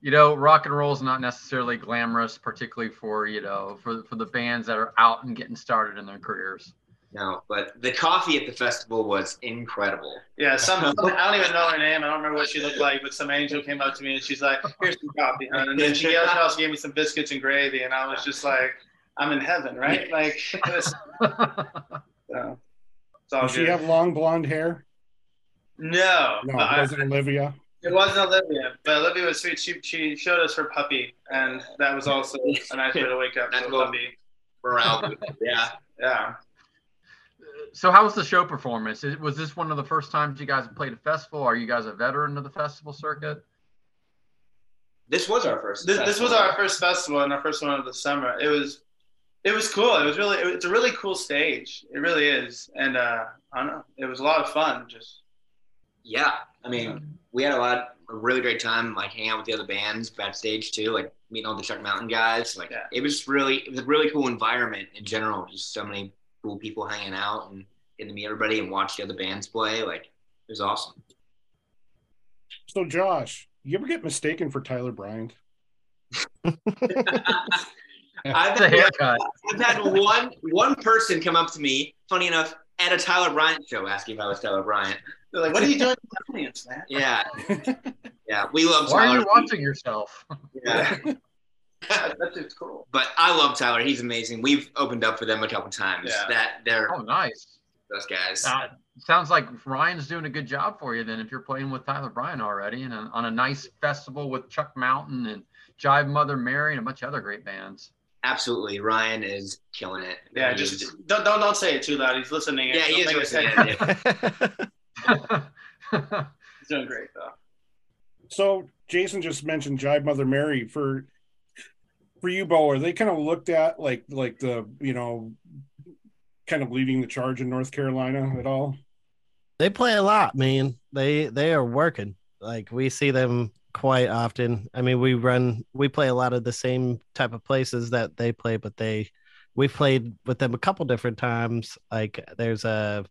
you know, rock and roll is not necessarily glamorous, particularly for you know for for the bands that are out and getting started in their careers. no, but the coffee at the festival was incredible. yeah, some, some- I don't even know her name. I don't remember what she looked like, but some angel came up to me and she's like, "Here's some coffee," hon." and then she also gave me some biscuits and gravy, and I was just like, "I'm in heaven, right?" Like, it was- so, it's all Does she have long blonde hair? no, No, but I- was it Olivia? It wasn't Olivia, but Olivia was sweet. She she showed us her puppy, and that was also a nice way to wake up. That's to puppy. Morale. yeah. Yeah. So, how was the show performance? Was this one of the first times you guys played a festival? Are you guys a veteran of the festival circuit? This was our first. This, this was our first festival and our first one of the summer. It was, it was cool. It was really, it's a really cool stage. It really is, and uh, I don't know. It was a lot of fun. Just Yeah, I mean, we had a lot, a really great time, like hanging out with the other bands backstage too, like meeting all the Chuck Mountain guys. Like, Yeah. it was really, it was a really cool environment in general. Just so many cool people hanging out and getting to meet everybody and watch the other bands play. Like, it was awesome. So, Josh, you ever get mistaken for Tyler Bryant? I've had, haircut. I've had one one person come up to me, funny enough, at a Tyler Bryant show, asking if I was Tyler Bryant. They're like, "What are you doing in the audience, man?" Yeah, yeah. We love Why are you watching yourself? Yeah, That's just cool. but I love Tyler. He's amazing. We've opened up for them a couple times. Yeah. That they're Oh, nice. those guys. Uh, sounds like Ryan's doing a good job for you then if you're playing with Tyler Bryant already and on a nice festival with Chuck Mountain and Jive Mother Mary and a bunch of other great bands. Absolutely, Ryan is killing it. Yeah, He's- just don't don't don't say it too loud. He's listening. yeah, he is make it listening. Yeah. He's doing great though. So Jason just mentioned Jive Mother Mary for for you, Beau. Are they kind of looked at like like the you know kind of leading the charge in North Carolina at all? they play a lot, man. They they are working. Like we see them quite often. I mean, we run we play a lot of the same type of places that they play, but they we've played with them a couple different times. Like there's a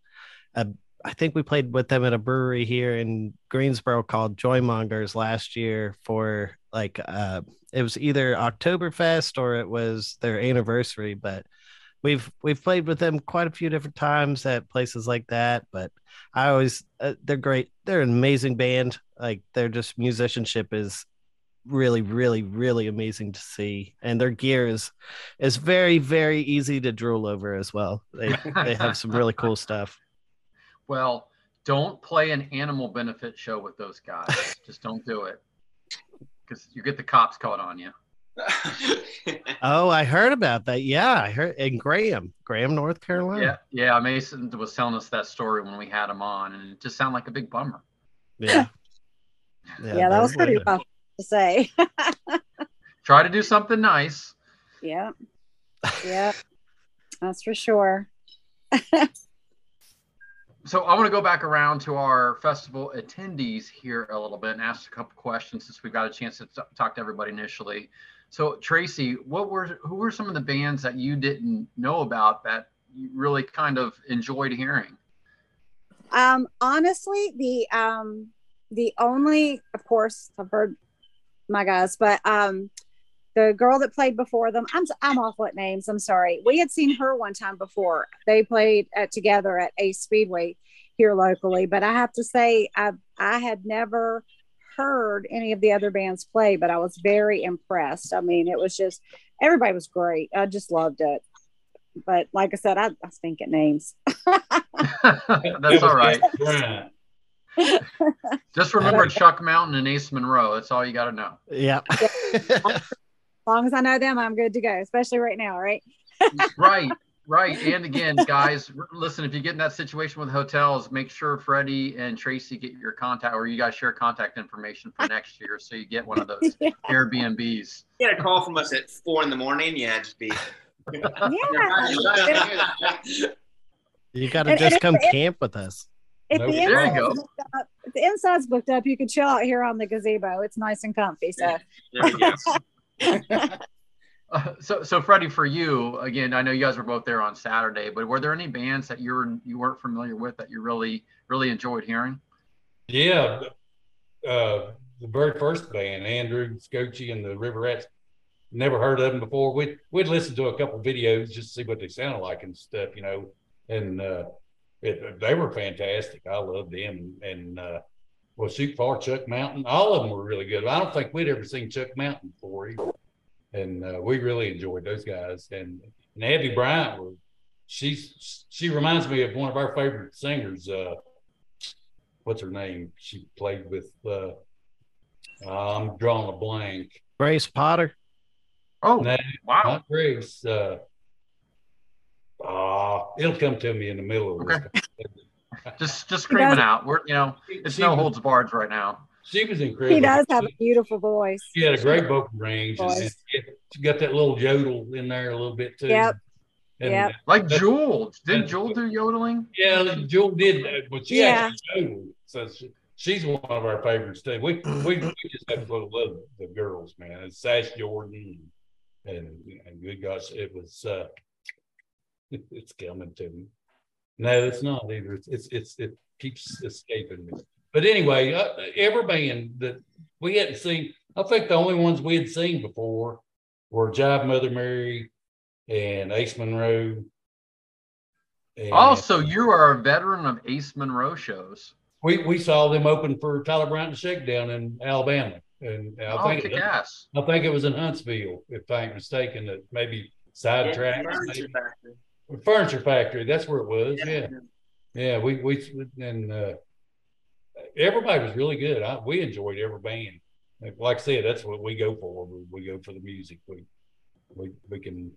a I think we played with them at a brewery here in Greensboro called Joymongers last year for like uh it was either Oktoberfest or it was their anniversary, but we've we've played with them quite a few different times at places like that, but I always uh, they're great. They're an amazing band. Like they're just musicianship is really really really amazing to see and their gear is is very very easy to drool over as well. They they have some really cool stuff. Well, don't play an animal benefit show with those guys. Just don't do it. Because you get the cops caught on you. Oh, I heard about that. Yeah, I heard in Graham, Graham, North Carolina. Yeah, yeah. Mason was telling us that story when we had him on, and it just sounded like a big bummer. Yeah. Yeah, that was pretty rough to say. Try to do something nice. yeah. Yeah. That's for sure. So I want to go back around to our festival attendees here a little bit and ask a couple questions since we got a chance to talk to everybody initially. So Tracy, what were who were some of the bands that you didn't know about that you really kind of enjoyed hearing? Um, honestly, the um the only of course I've heard my guys, but um the girl that played before them, I'm I'm awful at names. I'm sorry. We had seen her one time before. They played at, together at Ace Speedway here locally, but I have to say I I had never heard any of the other bands play, but I was very impressed. I mean, it was just everybody was great. I just loved it. But like I said, I, I stink at names. That's all right. Right. Just remember Chuck Mountain and Ace Monroe. That's all you got to know. Yeah. As long as I know them, I'm good to go, especially right now, right? right right and again guys listen if you get in that situation with hotels make sure freddie and tracy get your contact or you guys share contact information for next year so you get one of those airbnbs You get a call from us at four in the morning. Yeah, just be. Yeah. You got to just and come if- camp with us. If Nope. the, There you inside's go. booked up, if the inside's booked up, you can chill out here on the gazebo. It's nice and comfy. So There we go. so so freddie for you again i know you guys were both there on saturday but were there any bands that you were you weren't familiar with that you really really enjoyed hearing Yeah, uh, the very first band, Andrew Scotchie and the River Rats, never heard of them before. We'd we'd listened to a couple videos just to see what they sounded like and stuff, you know. And uh, it, they were fantastic. I loved them. And uh, well, Shoot Far, Chuck Mountain, all of them were really good. I don't think we'd ever seen Chuck Mountain before either. And uh, we really enjoyed those guys. And, and Abby Bryant, was, she's she reminds me of one of our favorite singers. Uh, what's her name? She played with. Uh, I'm drawing a blank. Grace Potter. oh No, wow not Grace. Uh, uh, it'll come to me in the middle of Okay. this. Just just screaming out we're you know it's She no holds barred right now She was incredible. he does have a beautiful voice. She had a great vocal range, and, and she got that little yodel in there a little bit too. Yep. And, Yep. like jewel didn't jewel do yodeling Yeah, Jewel did, that, but she Yeah. actually yodeled. So she, she's one of our favorites too. We we, we just absolutely love the girls, man. It's Sass Jordan and and good gosh, it was uh it's coming to me. No, it's not either. It's it's, it's it keeps escaping me. But anyway, uh, every band that we hadn't seen, I think the only ones we had seen before were Jive Mother Mary and Ace Monroe. And- also you are a veteran of ace monroe shows we we saw them open for Tyler Bryant and Shakedown in Alabama, and I Oh, think it, ass. I think it was in Huntsville, if I ain't mistaken. That maybe sidetrack Furniture factory. Furniture factory. That's where it was. Yeah, yeah. we we and uh, everybody was really good. I, we enjoyed every band. Like, like I said, that's what we go for. We, we go for the music. We we we can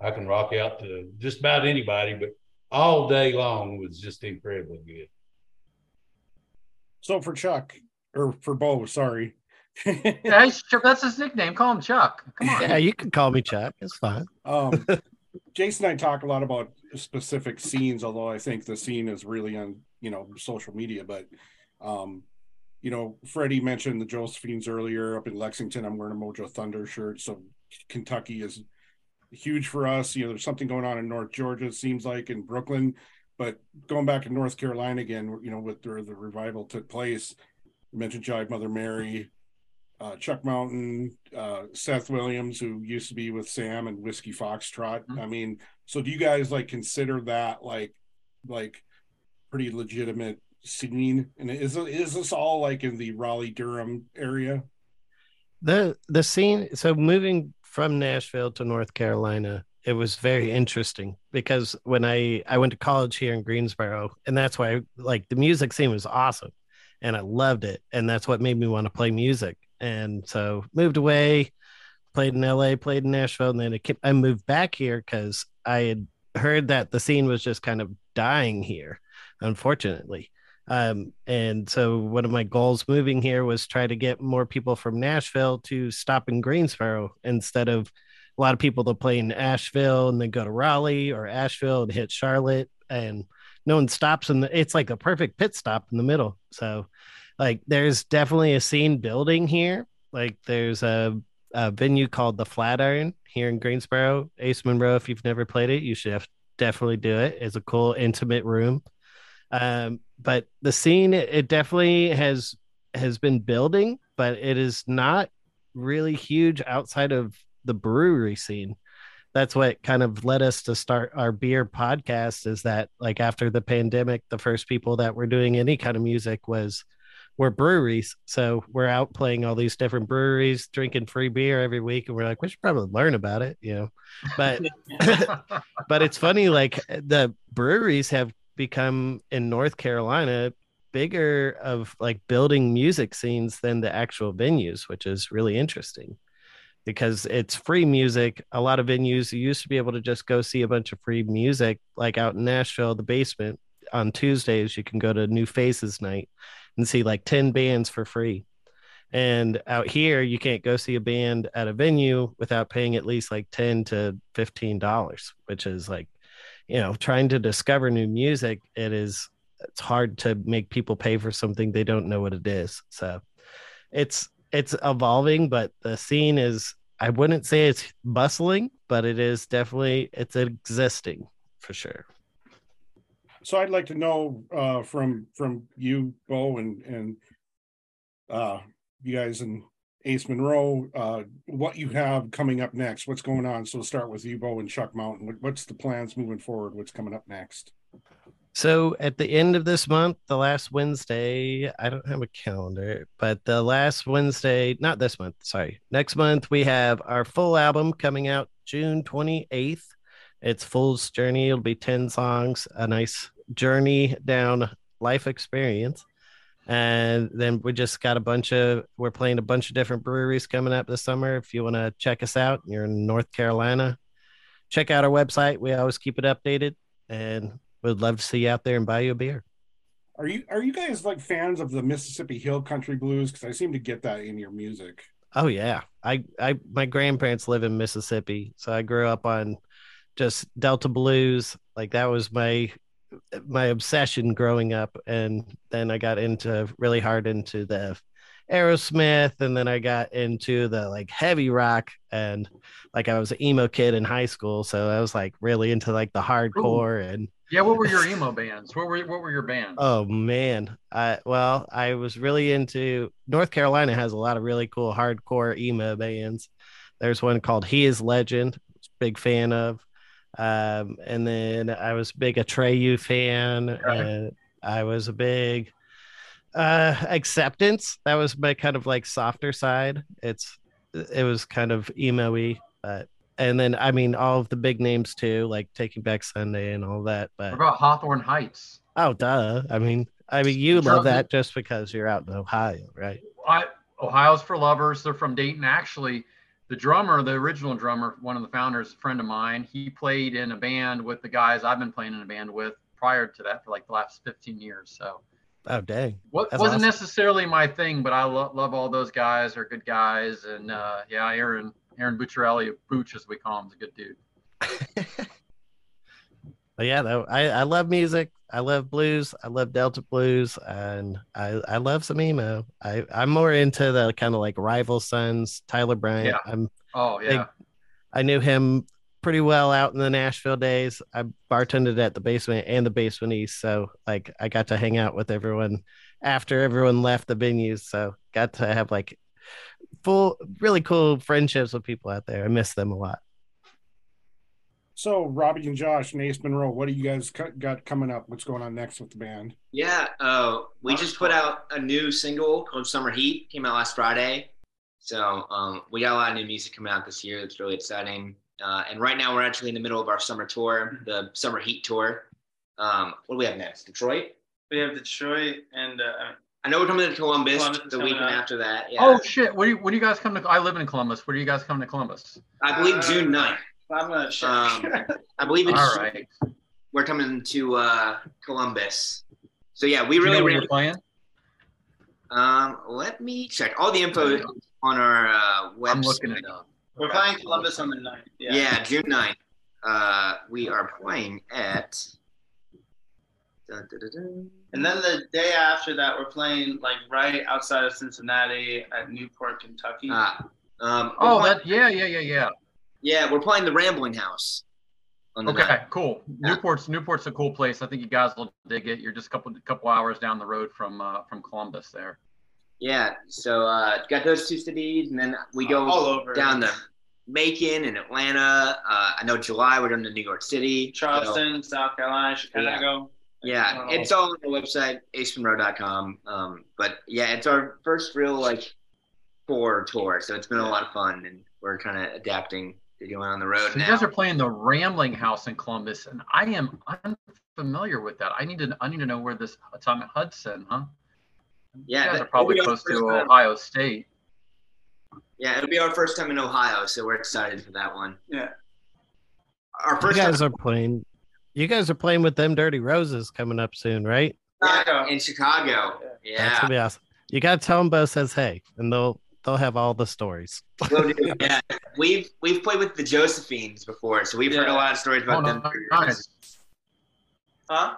I can rock out to just about anybody, but all day long was just incredibly good. So for Chuck or for Beau, sorry. Yeah, he's, that's his nickname. Call him Chuck. Come on. Yeah, you can call me Chuck. It's fine. Um, Jason and I talk a lot about specific scenes, although I think the scene is really on you know social media. But um, you know, Freddie mentioned the Josephines earlier up in Lexington. I'm wearing a Mojo Thunder shirt, so Kentucky is huge for us. You know, there's something going on in North Georgia. It seems like in Brooklyn, but going back to North Carolina again, you know, with the, the revival took place. You mentioned Jive Mother Mary, uh, Chuck Mountain, uh, Seth Williams, who used to be with Sam and Whiskey Foxtrot. Mm-hmm. I mean, so do you guys like consider that like like pretty legitimate scene? And is is this all like in the Raleigh Durham area? the the scene so moving from nashville to north carolina it was very interesting because when i i went to college here in greensboro and that's why like the music scene was awesome and i loved it and that's what made me want to play music and so moved away played in la played in nashville and then i moved back here because i had heard that the scene was just kind of dying here unfortunately um, and so one of my goals moving here was try to get more people from Nashville to stop in Greensboro instead of a lot of people that play in Asheville and then go to Raleigh or Asheville and hit Charlotte and no one stops the it's like a perfect pit stop in the middle. So like there's definitely a scene building here. Like there's a, a venue called the Flatiron here in Greensboro. Ace Monroe, if you've never played it, you should definitely do it. It's a cool intimate room um but the scene it definitely has has been building but it is not really huge outside of the brewery scene that's what kind of led us to start our beer podcast is that like after the pandemic the first people that were doing any kind of music was were breweries so we're out playing all these different breweries drinking free beer every week and we're like we should probably learn about it you know? But but it's funny like the breweries have become in North Carolina bigger of like building music scenes than the actual venues, which is really interesting. Because it's free music. A lot of venues used to be able to just go see a bunch of free music, like out in Nashville, the basement. On Tuesdays, you can go to New Faces Night and see like 10 bands for free. And out here, you can't go see a band at a venue without paying at least like 10 to $15, which is like you know trying to discover new music it is it's hard to make people pay for something they don't know what it is so it's it's evolving but the scene is i wouldn't say it's bustling but it is definitely it's existing for sure So I'd like to know uh, from from you, Beau, and and uh, you guys and Ace Monroe, uh, what you have coming up next. What's going on? So we'll start with you, Beau, and Chuck Mountain. What, what's the plans moving forward? What's coming up next? So at the end of this month, the last Wednesday, I don't have a calendar, but the last Wednesday, not this month, sorry, next month, we have our full album coming out June 28th. It's Fool's Journey. It'll be 10 songs, a nice journey down life experience. And then we just got a bunch of, we're playing a bunch of different breweries coming up this summer. If you want to check us out, you're in North Carolina, check out our website. We always keep it updated and we'd love to see you out there and buy you a beer. Are you are you guys like fans of the Mississippi Hill Country Blues? Because I seem to get that in your music. Oh yeah, I I my grandparents live in Mississippi, so I grew up on just Delta blues. Like that was my my obsession growing up, and then I got into really hard into the Aerosmith, and then I got into the like heavy rock, and like I was an emo kid in high school, so I was like really into like the hardcore and Yeah, what were your emo bands? What were what were your bands? Oh man. I well, I was really into North Carolina has a lot of really cool hardcore emo bands. There's one called He is Legend, big fan of. Um, and then I was big Atreyu fan. Right. And I was a big Uh, acceptance. That was my kind of like softer side. It's it was kind of emo-y, but and then I mean all of the big names too, like Taking Back Sunday and all that. But what about Hawthorne Heights? Oh, duh. I mean, I mean, you love that just because you're out in Ohio, right? I, Ohio's for lovers. They're from Dayton. Actually, the drummer, the original drummer, one of the founders, a friend of mine, he played in a band with the guys I've been playing in a band with prior to that for like the last 15 years. So, oh dang, what wasn't awesome. necessarily my thing, but I lo- love all those guys. They're good guys, and uh, yeah, Eron Eron Bucciarelli, Booch as we call him, is a good dude. but yeah, though I I love music. I love blues. I love Delta blues, and I I love some emo. I I'm more into the kind of like Rival Sons, Tyler Bryant. Yeah. I'm oh yeah. I knew him pretty well out in the Nashville days. I bartended at the basement and the basement east, so like I got to hang out with everyone after everyone left the venues. So got to have like full, really cool friendships with people out there. I miss them a lot. So, Robbie and Josh and Ace Monroe, what do you guys got coming up? What's going on next with the band? Yeah, uh, we just put out a new single called Summer Heat. Came out last Friday. So um, we got a lot of new music coming out this year. That's really exciting. Uh, and right now we're actually in the middle of our summer tour, the Summer Heat tour. Um, what do we have next? Detroit. We have Detroit and uh, I know we're coming to Columbus, Columbus the weekend after that. Yeah. Oh shit! What do you, what do you guys come to? I live in Columbus. Where do you guys come to Columbus? I believe June 9th. I'm gonna check. Um, I believe it's. All right. We're coming to uh, Columbus. So yeah, we really. You know you're playing? Um, let me check. All the info on our uh, website. I'm looking it up. We're playing Columbus on the 9th. Yeah, yeah June 9th. Uh, we are playing at. Dun, dun, dun, and then the day after that, we're playing like right outside of Cincinnati at Newport, Kentucky. Ah, um, oh, that yeah, yeah, yeah, yeah. Yeah, we're playing the Rambling House. Okay, night. cool. Yeah. Newport's Newport's a cool place. I think you guys will dig it. You're just a couple couple hours down the road from uh, from Columbus there. Yeah, so uh, got those two cities, and then we go all over down to Macon and Atlanta. Uh, I know July we're going to New York City, Charleston, so, South Carolina, Chicago. Yeah, yeah it's all on the website acemonroe.com. Um, but yeah, it's our first real like tour tour, so it's been a lot of fun, and we're kind of adapting to going on the road. So you guys are playing the Rambling House in Columbus, and I am unfamiliar with that. I need to I need to know where this it's on Hudson, huh? Yeah, you guys are probably close to Ohio State. Yeah, it'll be our first time in Ohio, so we're excited for that one. Yeah. Our first you guys time- are playing. You guys are playing with them Dirty Roses coming up soon, right? Yeah, in Chicago. Yeah, that's gonna be awesome. You gotta tell them Beau says hey, and they'll they'll have all the stories. yeah, we've we've played with the Josephines before, so we've yeah. heard a lot of stories about oh, them. Nice. Huh?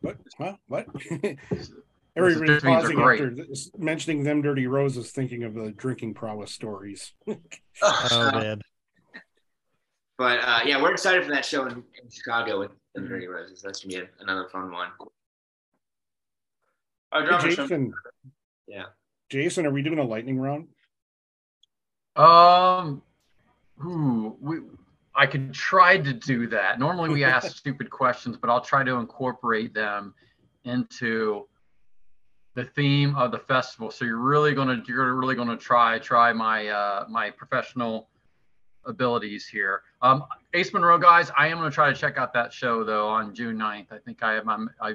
What? Huh? What? Everybody's pausing after mentioning them dirty roses, thinking of the drinking prowess stories. oh man! But uh, yeah, we're excited for that show in, in Chicago with them dirty roses. That's gonna be another fun one. Oh, Jason. Yeah. Jason, are we doing a lightning round? Um, ooh, we I can try to do that. Normally we ask stupid questions, but I'll try to incorporate them into the theme of the festival. So you're really gonna you're really gonna try try my uh, my professional abilities here. Um, Ace Monroe guys, I am gonna try to check out that show though on June 9th. I think I have my I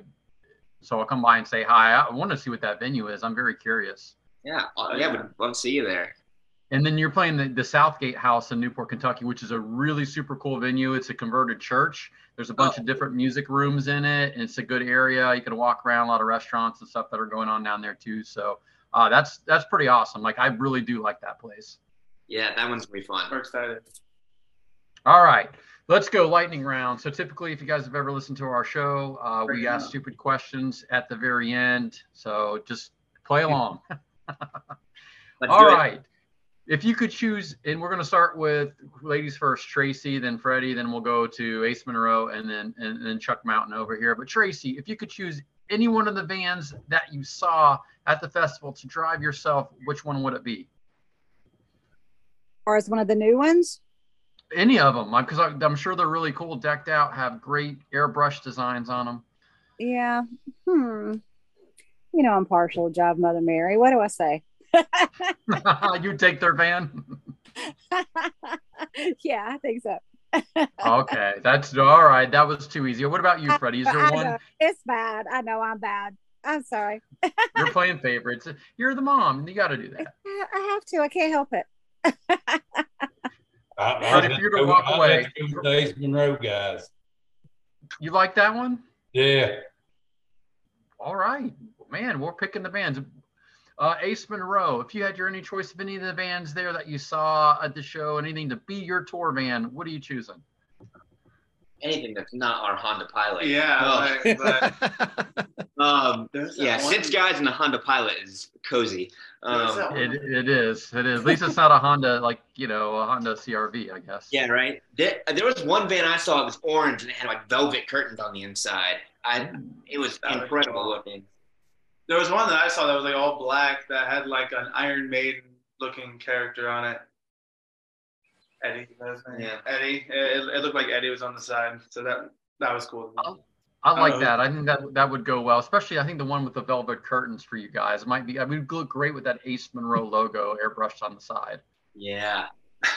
so I'll come by and say hi. I want to see what that venue is. I'm very curious. Yeah, uh, yeah, would love to see you there. And then you're playing the, the Southgate House in Newport, Kentucky, which is a really super cool venue. It's a converted church. There's a bunch oh. of different music rooms in it, and it's a good area. You can walk around a lot of restaurants and stuff that are going on down there too. So uh, that's that's pretty awesome. Like I really do like that place. Yeah, that one's gonna be fun. We're excited. All right, let's go lightning round. So typically, if you guys have ever listened to our show, uh, we ask stupid questions at the very end. So just play along. All right. It if you could choose, and we're going to start with ladies first, Tracy, then Freddie, then we'll go to Ace Monroe, and then and then Chuck Mountain over here. But Tracy, if you could choose any one of the vans that you saw at the festival to drive yourself, which one would it be? Or as one of the new ones? Any of them, because I'm sure they're really cool, decked out, have great airbrush designs on them. yeah. Hmm. You know, I'm partial to Jive Mother Mary. What do I say? you take their van. yeah, I think so. okay, that's all right. That was too easy. What about you, Freddie? Is there I one? know. It's bad. I know I'm bad. I'm sorry. You're playing favorites. You're the mom. You got to do that. I have to. I can't help it. I, I if you were to walk I'd away- have to go with the Ace Monroe guys. You like that one? Yeah. All right, man. We're picking the bands. Uh, Ace Monroe. If you had your any choice of any of the bands there that you saw at the show, anything to be your tour band, what are you choosing? Anything that's not our Honda Pilot. Yeah, Oh. like, but Um, yeah, one- six guys in a Honda Pilot is cozy. Um, It, it is. It is. At least it's not a Honda, like you know, a Honda CRV, I guess. yeah, right. There, there was one van I saw that was orange and it had like velvet curtains on the inside. I, it was That was incredible cool. looking. there was one that I saw that was like all black that had like an Iron Maiden looking character on it. Eddie, that's his name. Yeah. Eddie. It, it looked like Eddie was on the side, so that that was cool. Oh. I like Uh, that. I think that that would go well, especially I think the one with the velvet curtains for you guys might be. I mean, look great with that Ace Monroe logo airbrushed on the side. Yeah.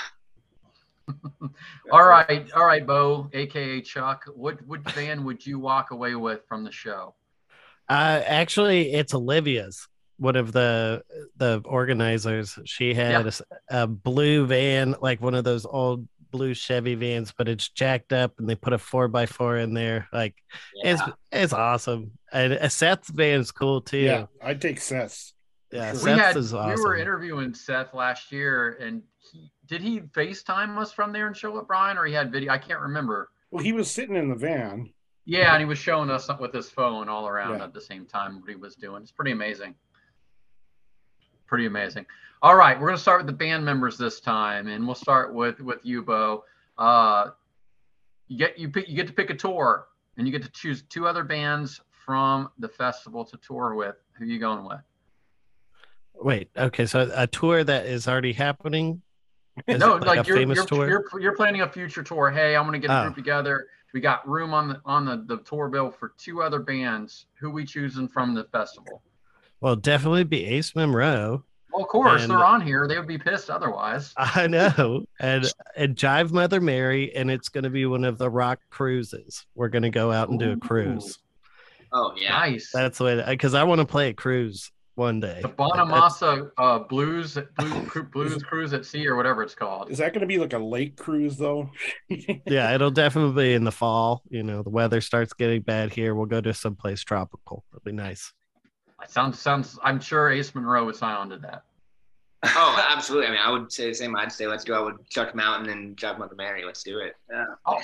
All right, all right, Beau, aka Chuck. What what band would you walk away with from the show? Uh, actually, it's Olivia's. One of the the organizers. She had Yeah. a s- a, blue van, like one of those old blue Chevy vans, but it's jacked up, and they put a four by four in there. Like Yeah. it's it's awesome. And uh, Seth's van's cool too. Yeah, Yeah, I'd take Seth's. yeah We We Seth's had is awesome. we were interviewing Seth last year, and he did he FaceTime us from there and show it, Brian, or he had video? I can't remember. Well, he was sitting in the van. Yeah, and he was showing us with his phone all around Yeah. at the same time what he was doing. It's pretty amazing. Pretty amazing. All right, we're gonna start with the band members this time, and we'll start with with you, Beau. Uh, you get you pick you get to pick a tour, and you get to choose two other bands from the festival to tour with. Who are you going with? Wait, okay, so a tour that is already happening. Is no, like, a you're, you're, you're you're planning a future tour. Hey, I'm gonna get a Oh. group together. We got room on the on the, the tour bill for two other bands. Who we choosing from the festival? Well, definitely be Ace Monroe. Well, of course, And- they're on here. They would be pissed otherwise. I know, and and Jive Mother Mary, and it's going to be one of the rock cruises. We're going to go out and do a cruise. Oh yeah. Nice. That's what because I want to play a cruise one day. the Like, Bonamassa uh, Blues Blues, Blues Cruise at Sea or whatever it's called. Is that going to be like a lake cruise though? yeah, it'll definitely be in the fall. You know, the weather starts getting bad here. We'll go to someplace tropical. It'll be nice. It sounds sounds. I'm sure Ace Monroe would sign on to that. Oh, absolutely. I mean, I would say the same. I'd say let's go out with Chuck Mountain and Jive Mother Mary. Let's do it. Oh,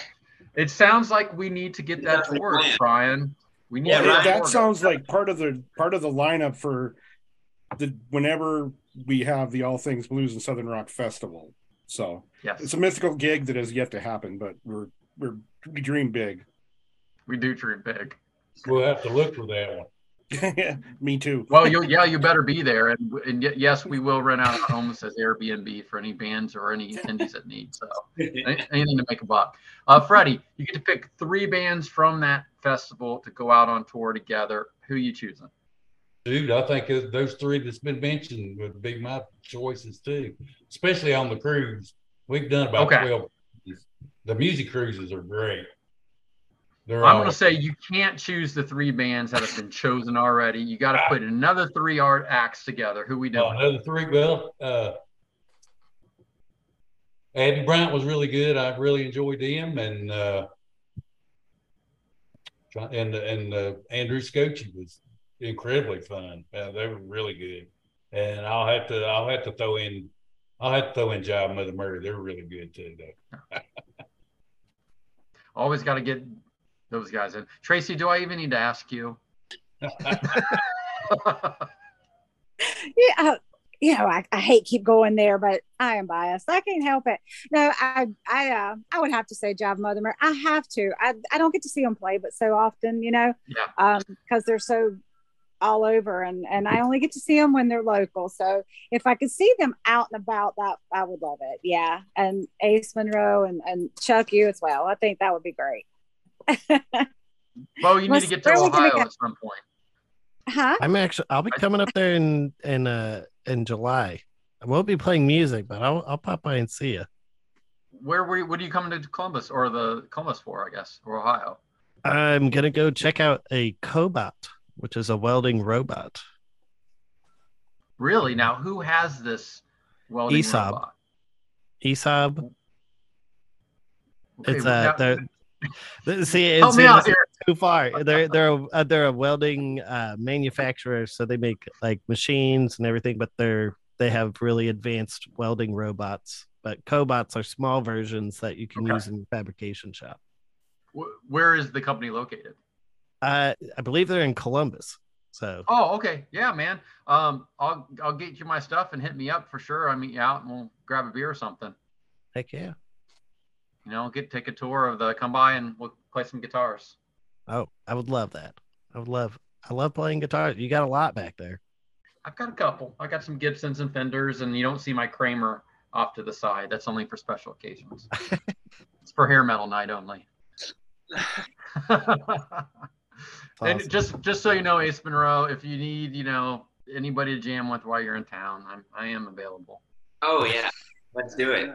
It sounds like we need to get that That's the tour, plan. Brian. We need Yeah, to Well, get that tour. sounds like part of the part of the lineup for the whenever we have the All Things Blues and Southern Rock Festival. So Yes, it's a mythical gig that has yet to happen, but we're we're we dream big. we do dream big. We'll have to look for that one. Yeah, me too. Well, you yeah, you better be there, and, and yes, we will rent out our homes as Airbnb for any bands or any attendees that need. So anything to make a buck. Uh, Freddie, you get to pick three bands from that festival to go out on tour together. Who you choosing? Dude, I think those three that's been mentioned would be my choices too, especially on the cruise. We've done about Okay. 12. The music cruises are great. They're I'm all- going to say you can't choose the three bands that have been chosen already. You got to put another three art acts together. Who we doing? another three. Well, uh, Abby Bryant was really good. I really enjoyed him, and uh, and and uh, Andrew Scotchie was incredibly fun. Uh, they were really good, and I'll have to I'll have to throw in I'll have to throw in Jive Mother Mary. They're really good too, though. Always got to get those guys in. Tracy, do I even need to ask you? yeah, you know, I, I hate keep going there, but I am biased. I can't help it. No, I I uh, I would have to say Jive Mother Mary. I have to. I I don't get to see them play, but so often, you know, Yeah. um, because they're so all over, and and I only get to see them when they're local. So if I could see them out and about, that I would love it. Yeah, and Ace Monroe and and Chuck you as well. I think that would be great. Beau, you need to get to Ohio at some point. Huh? I'm actually I'll be coming up there in in uh in July. I won't be playing music, but I'll I'll pop by and see you. Where were you, what are you coming to Columbus or the Columbus for? I guess or Ohio. I'm gonna go check out a Cobot, which is a welding robot. Really? Now, who has this welding ESAB. robot? ESAB. Okay, it's now- uh, they're, see, Help it's me out here. too far. They're they're a, uh, they're a welding uh, manufacturer, so they make like machines and everything, but they're they have really advanced welding robots. But cobots are small versions that you can Okay. use in your fabrication shop. Where is the company located? Uh, I believe they're in Columbus. So Oh, okay. Yeah, man. Um, I'll I'll get you my stuff and hit me up for sure. I'll meet you out and we'll grab a beer or something. heck yeah. You know, get take a tour of the come by and we'll play some guitars. Oh, I would love that. I would love. I love playing guitar. You got a lot back there. I've got a couple. I got some Gibsons and Fenders, and you don't see my Kramer off to the side. That's only for special occasions. it's for hair metal night only. and just just so you know, Ace Monroe, if you need, you know, anybody to jam with while you're in town, I'm I am available. Oh yeah, let's do it.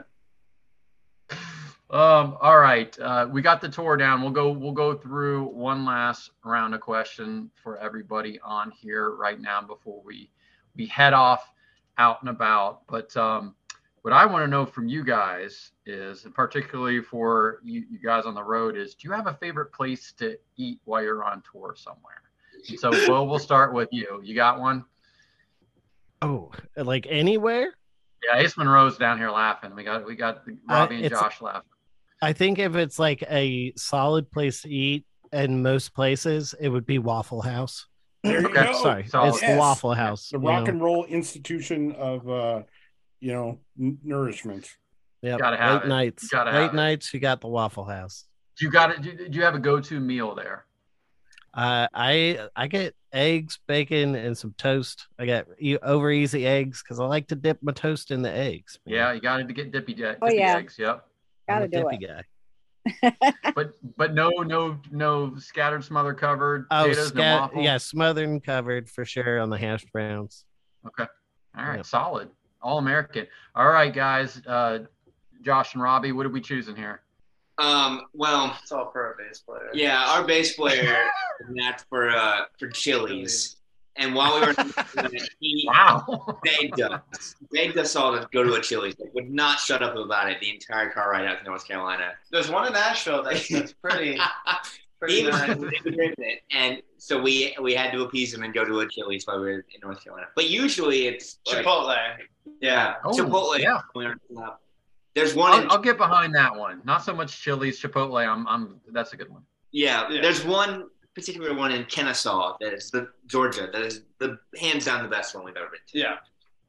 Um, all right, uh, we got the tour down. We'll go. We'll go through one last round of question for everybody on here right now before we we head off out and about. But um, what I want to know from you guys is, and particularly for you, you guys on the road, is do you have a favorite place to eat while you're on tour somewhere? And so, Will, we'll start with you. You got one? Oh, like anywhere? Yeah, Ace Monroe's down here laughing. We got we got Robbie and Josh laughing. I think if it's like a solid place to eat in most places, it would be Waffle House. There you Okay, go. Sorry, solid. it's the Waffle House. The rock know. and roll institution of uh, you know n- nourishment. Yep. Gotta have late it. nights. Gotta late have it. nights. You got the Waffle House. Do you got it? Do, do you have a go-to meal there? Uh, I I get eggs, bacon, and some toast. I got e- over easy eggs because I like to dip my toast in the eggs. man. Yeah, you got to get dippy, dippy Oh, yeah. eggs. Yep. I'm Gotta a do dippy it. guy. But but no no no scattered, smothered, covered Oh, potatoes. no yeah, smothered and covered for sure on the hash browns. Okay. All right. Yep. Solid. All American. All right, guys. Uh, Josh and Robbie, what are we choosing here? Um, well, It's all for our bass player. yeah, our bass player that's for uh for Chili's, and while we were he Wow. begged us, begged us all to go to a Chili's. Like, would not shut up about it the entire car ride out to North Carolina. There's one in Nashville that's, that's pretty, pretty he was nice. with it, and so we we had to appease him and go to a Chili's while we were in North Carolina. But usually it's like, Chipotle. Yeah. Oh, Chipotle. yeah. when we're out. There's one. I'll, in, I'll get behind that one. Not so much Chili's, Chipotle. I'm I'm. That's a good one. yeah, Yeah. there's one particular one in Kennesaw that is the Georgia that is the hands down the best one we've ever been to. Yeah.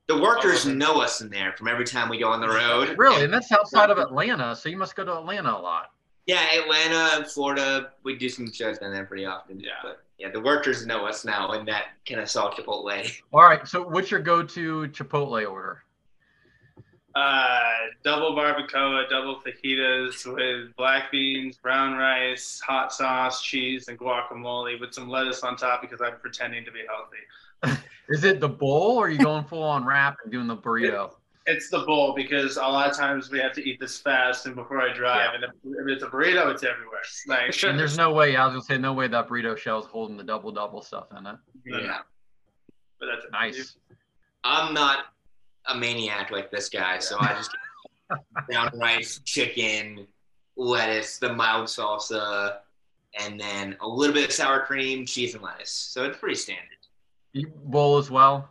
The workers know us in there from every time we go on the road. Really, and that's outside of Atlanta, so you must go to Atlanta a lot. Yeah, Atlanta, Florida, we do some shows down there pretty often. Yeah. But yeah, the workers know us now in that Kennesaw Chipotle. All right. So, what's your go-to Chipotle order? Uh, double barbacoa, double fajitas with black beans, brown rice, hot sauce, cheese, and guacamole with some lettuce on top because I'm pretending to be healthy. Is it the bowl, or are you going full on wrap and doing the burrito? It's the bowl because a lot of times we have to eat this fast and before I drive. And if, if it's a burrito, it's everywhere. Like, And there's no way. I was gonna say no way that burrito shell's holding the double double stuff in it. No, no. Yeah. But that's. Nice. I'm not a maniac like this guy, so I just brown rice, chicken, lettuce, the mild salsa, and then a little bit of sour cream, cheese, and lettuce. So it's pretty standard. You bowl as well.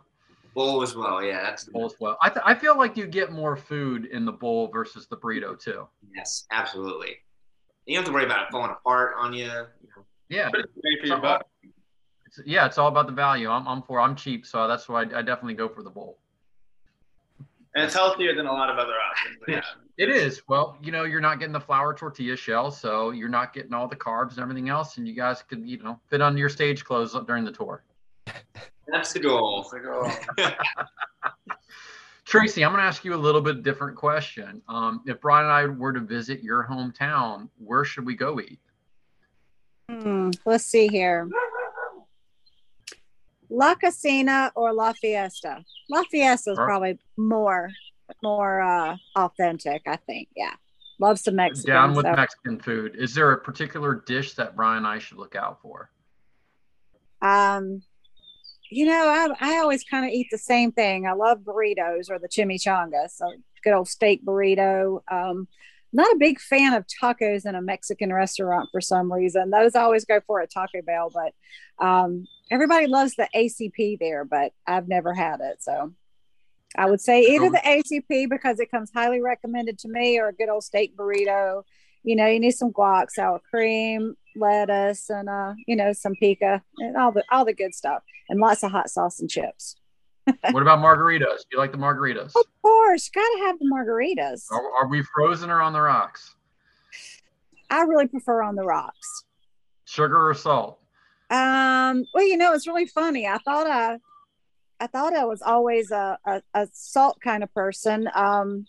Bowl as well, yeah. That's Bowl as well. I, th- I feel like you get more food in the bowl versus the burrito too. yes, absolutely. You don't have to worry about it falling apart on you. you know. Yeah. Pretty bang for your So- buck. It's, yeah, it's all about the value. I'm, I'm for. I'm cheap, so that's why I, I definitely go for the bowl. And it's healthier than a lot of other options. But yeah. It is. Well, you know, you're not getting the flour tortilla shell, so you're not getting all the carbs and everything else, and you guys could, you know, fit under your stage clothes during the tour. That's the goal. It's like, oh. Tracy, I'm going to ask you a little bit different question. Um, if Brian and I were to visit your hometown, where should we go eat? Hmm, let's see here. La Casina or La Fiesta? La Fiesta is probably more more uh authentic, I think. Yeah. Love some Mexican. Down with so. Mexican food. Is there a particular dish that Brian and I should look out for? Um, you know, I, I always kind of eat the same thing. I love burritos or the chimichanga. So good old steak burrito. Um, not a big fan of tacos in a Mexican restaurant for some reason. Those I always go for at Taco Bell, but um, everybody loves the ACP there, but I've never had it. So I would say either the ACP because it comes highly recommended to me or a good old steak burrito. You know, you need some guac, sour cream, lettuce, and uh, you know, some pica and all the all the good stuff, and lots of hot sauce and chips. what about margaritas? Do you like the margaritas? Of course, gotta have the margaritas. Are, are we frozen or on the rocks? I really prefer on the rocks. Sugar or salt? Um, well, you know, it's really funny. I thought I I thought I was always a, a, a salt kind of person. Um,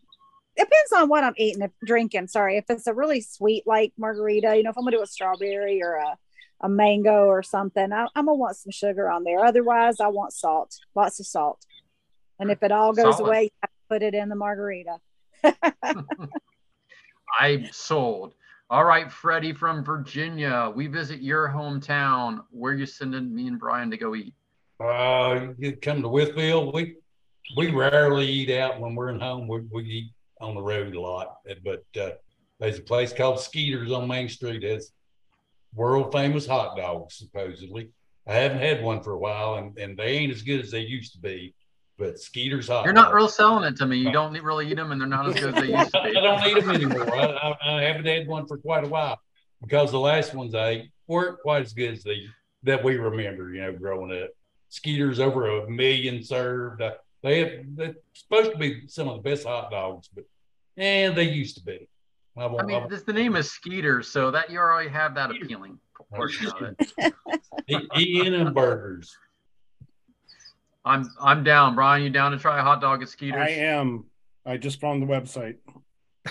it depends on what I'm eating, if drinking. Sorry, if it's a really sweet like margarita, you know, if I'm gonna do a strawberry or a, a mango or something, I, am gonna want some sugar on there. Otherwise, I want salt, lots of salt. And if it all goes Solid. away, put it in the margarita. I'm sold. All right, Freddie from Virginia, we visit your hometown. Where you sending me and Brian to go eat? Uh, you come to Wytheville. We we rarely eat out when we're in home. We, we eat on the road a lot. But uh, there's a place called Skeeters on Main Street. It's world famous hot dogs, supposedly. I haven't had one for a while, and, and they ain't as good as they used to be. But Skeeters hot. You're not real selling it to me. You don't really eat them, and they're not as good as they used to be. I don't eat them anymore. I, I, I, haven't had one for quite a while because the last ones I ate weren't quite as good as the that we remember. You know, growing up. Skeeters over a million served. Uh, they have, they're supposed to be some of the best hot dogs, but and they used to be. I, I mean, this, the name is Skeeter, so that you already have that appealing portion of it. Eating and burgers. I'm I'm down. Brian, you down to try a hot dog at Skeeters? I am. I just found the website.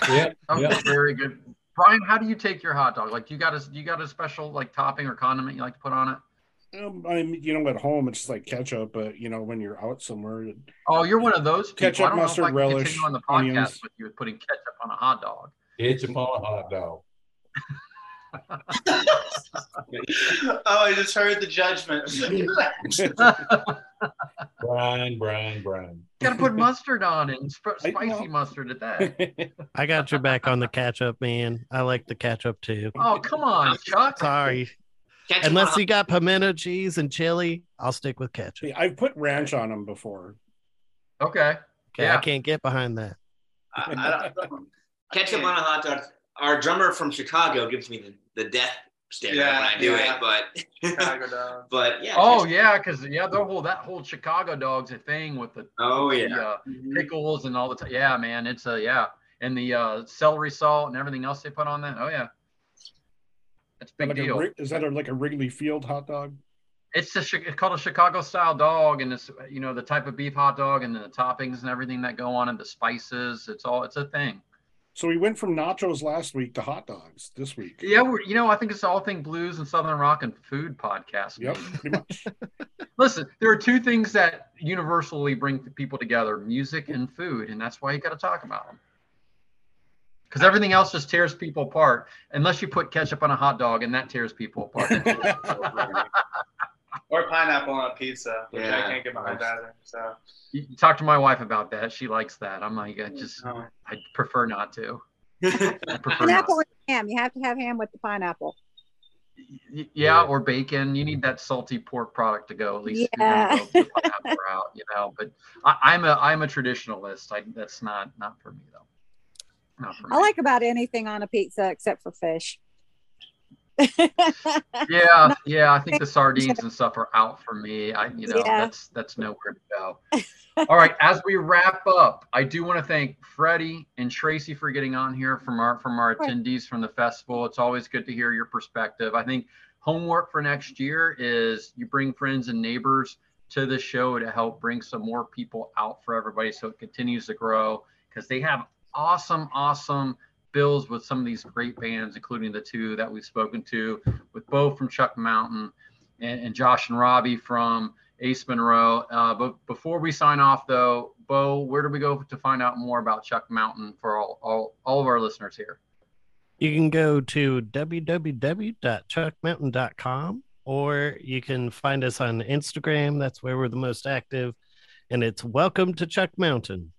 Yeah. okay, yep. very good. Brian, how do you take your hot dog? Like, you got a you got a special like topping or condiment you like to put on it? Um, I mean, you know, at home it's just like ketchup, but you know, when you're out somewhere, oh, you're one of those people. ketchup, I don't mustard, know if I relish, on the podcast onions. with you with putting ketchup on a hot dog. Ketchup on a hot dog. oh, I just heard the judgment. Brian, Brian, Brian. Got to put mustard on it, and sp- spicy mustard at that. I got your back on the ketchup, man. I like the ketchup too. Oh, come on, Chuck. Sorry. Ketchup Unless you got pimento cheese and chili, I'll stick with ketchup. I've put ranch on them before. Okay. Okay, yeah. I can't get behind that. ketchup on a hot dog. Our drummer from Chicago gives me the, the death stare yeah, when I do yeah. it, but but yeah. Oh yeah, because yeah, the whole that whole Chicago dog's a thing with the oh yeah the, uh, mm-hmm. pickles and all the time. Yeah, man, it's a yeah, and the uh, celery salt and everything else they put on that. Oh yeah. That's big like deal. A, is that a, like a Wrigley Field hot dog? It's a it's called a Chicago style dog, and it's you know the type of beef hot dog, and then the toppings and everything that go on, and the spices. It's all it's a thing. So we went from nachos last week to hot dogs this week. Yeah, you know, I think it's all thing blues and southern rock and food podcast. Yep, pretty much. Listen, there are two things that universally bring people together: music and food, and that's why you got to talk about them because everything else just tears people apart unless you put ketchup on a hot dog and that tears people apart. or pineapple on a pizza, which yeah. I can't get behind either. So you talk to my wife about that. She likes that. I'm like, I just oh. I prefer not to. I prefer pineapple not. and ham. You have to have ham with the pineapple. Yeah, or bacon. You need that salty pork product to go at least. Yeah. Go out, you know. But I, am a I'm a traditionalist. I, that's not not for me though. I like about anything on a pizza except for fish. yeah, yeah. I think the sardines and stuff are out for me. I, you know, yeah. that's that's nowhere to go. All right, as we wrap up, I do want to thank Freddie and Tracy for getting on here from our from our attendees from the festival. It's always good to hear your perspective. I think homework for next year is you bring friends and neighbors to the show to help bring some more people out for everybody so it continues to grow because they have awesome, awesome bills with some of these great bands, including the two that we've spoken to, with Beau from Chuck Mountain and, and Josh and Robbie from Ace Monroe. Uh, but before we sign off, though, Beau, where do we go to find out more about Chuck Mountain for all, all, all of our listeners here? You can go to www.chuckmountain.com or you can find us on Instagram. That's where we're the most active. And it's welcome to Chuck Mountain.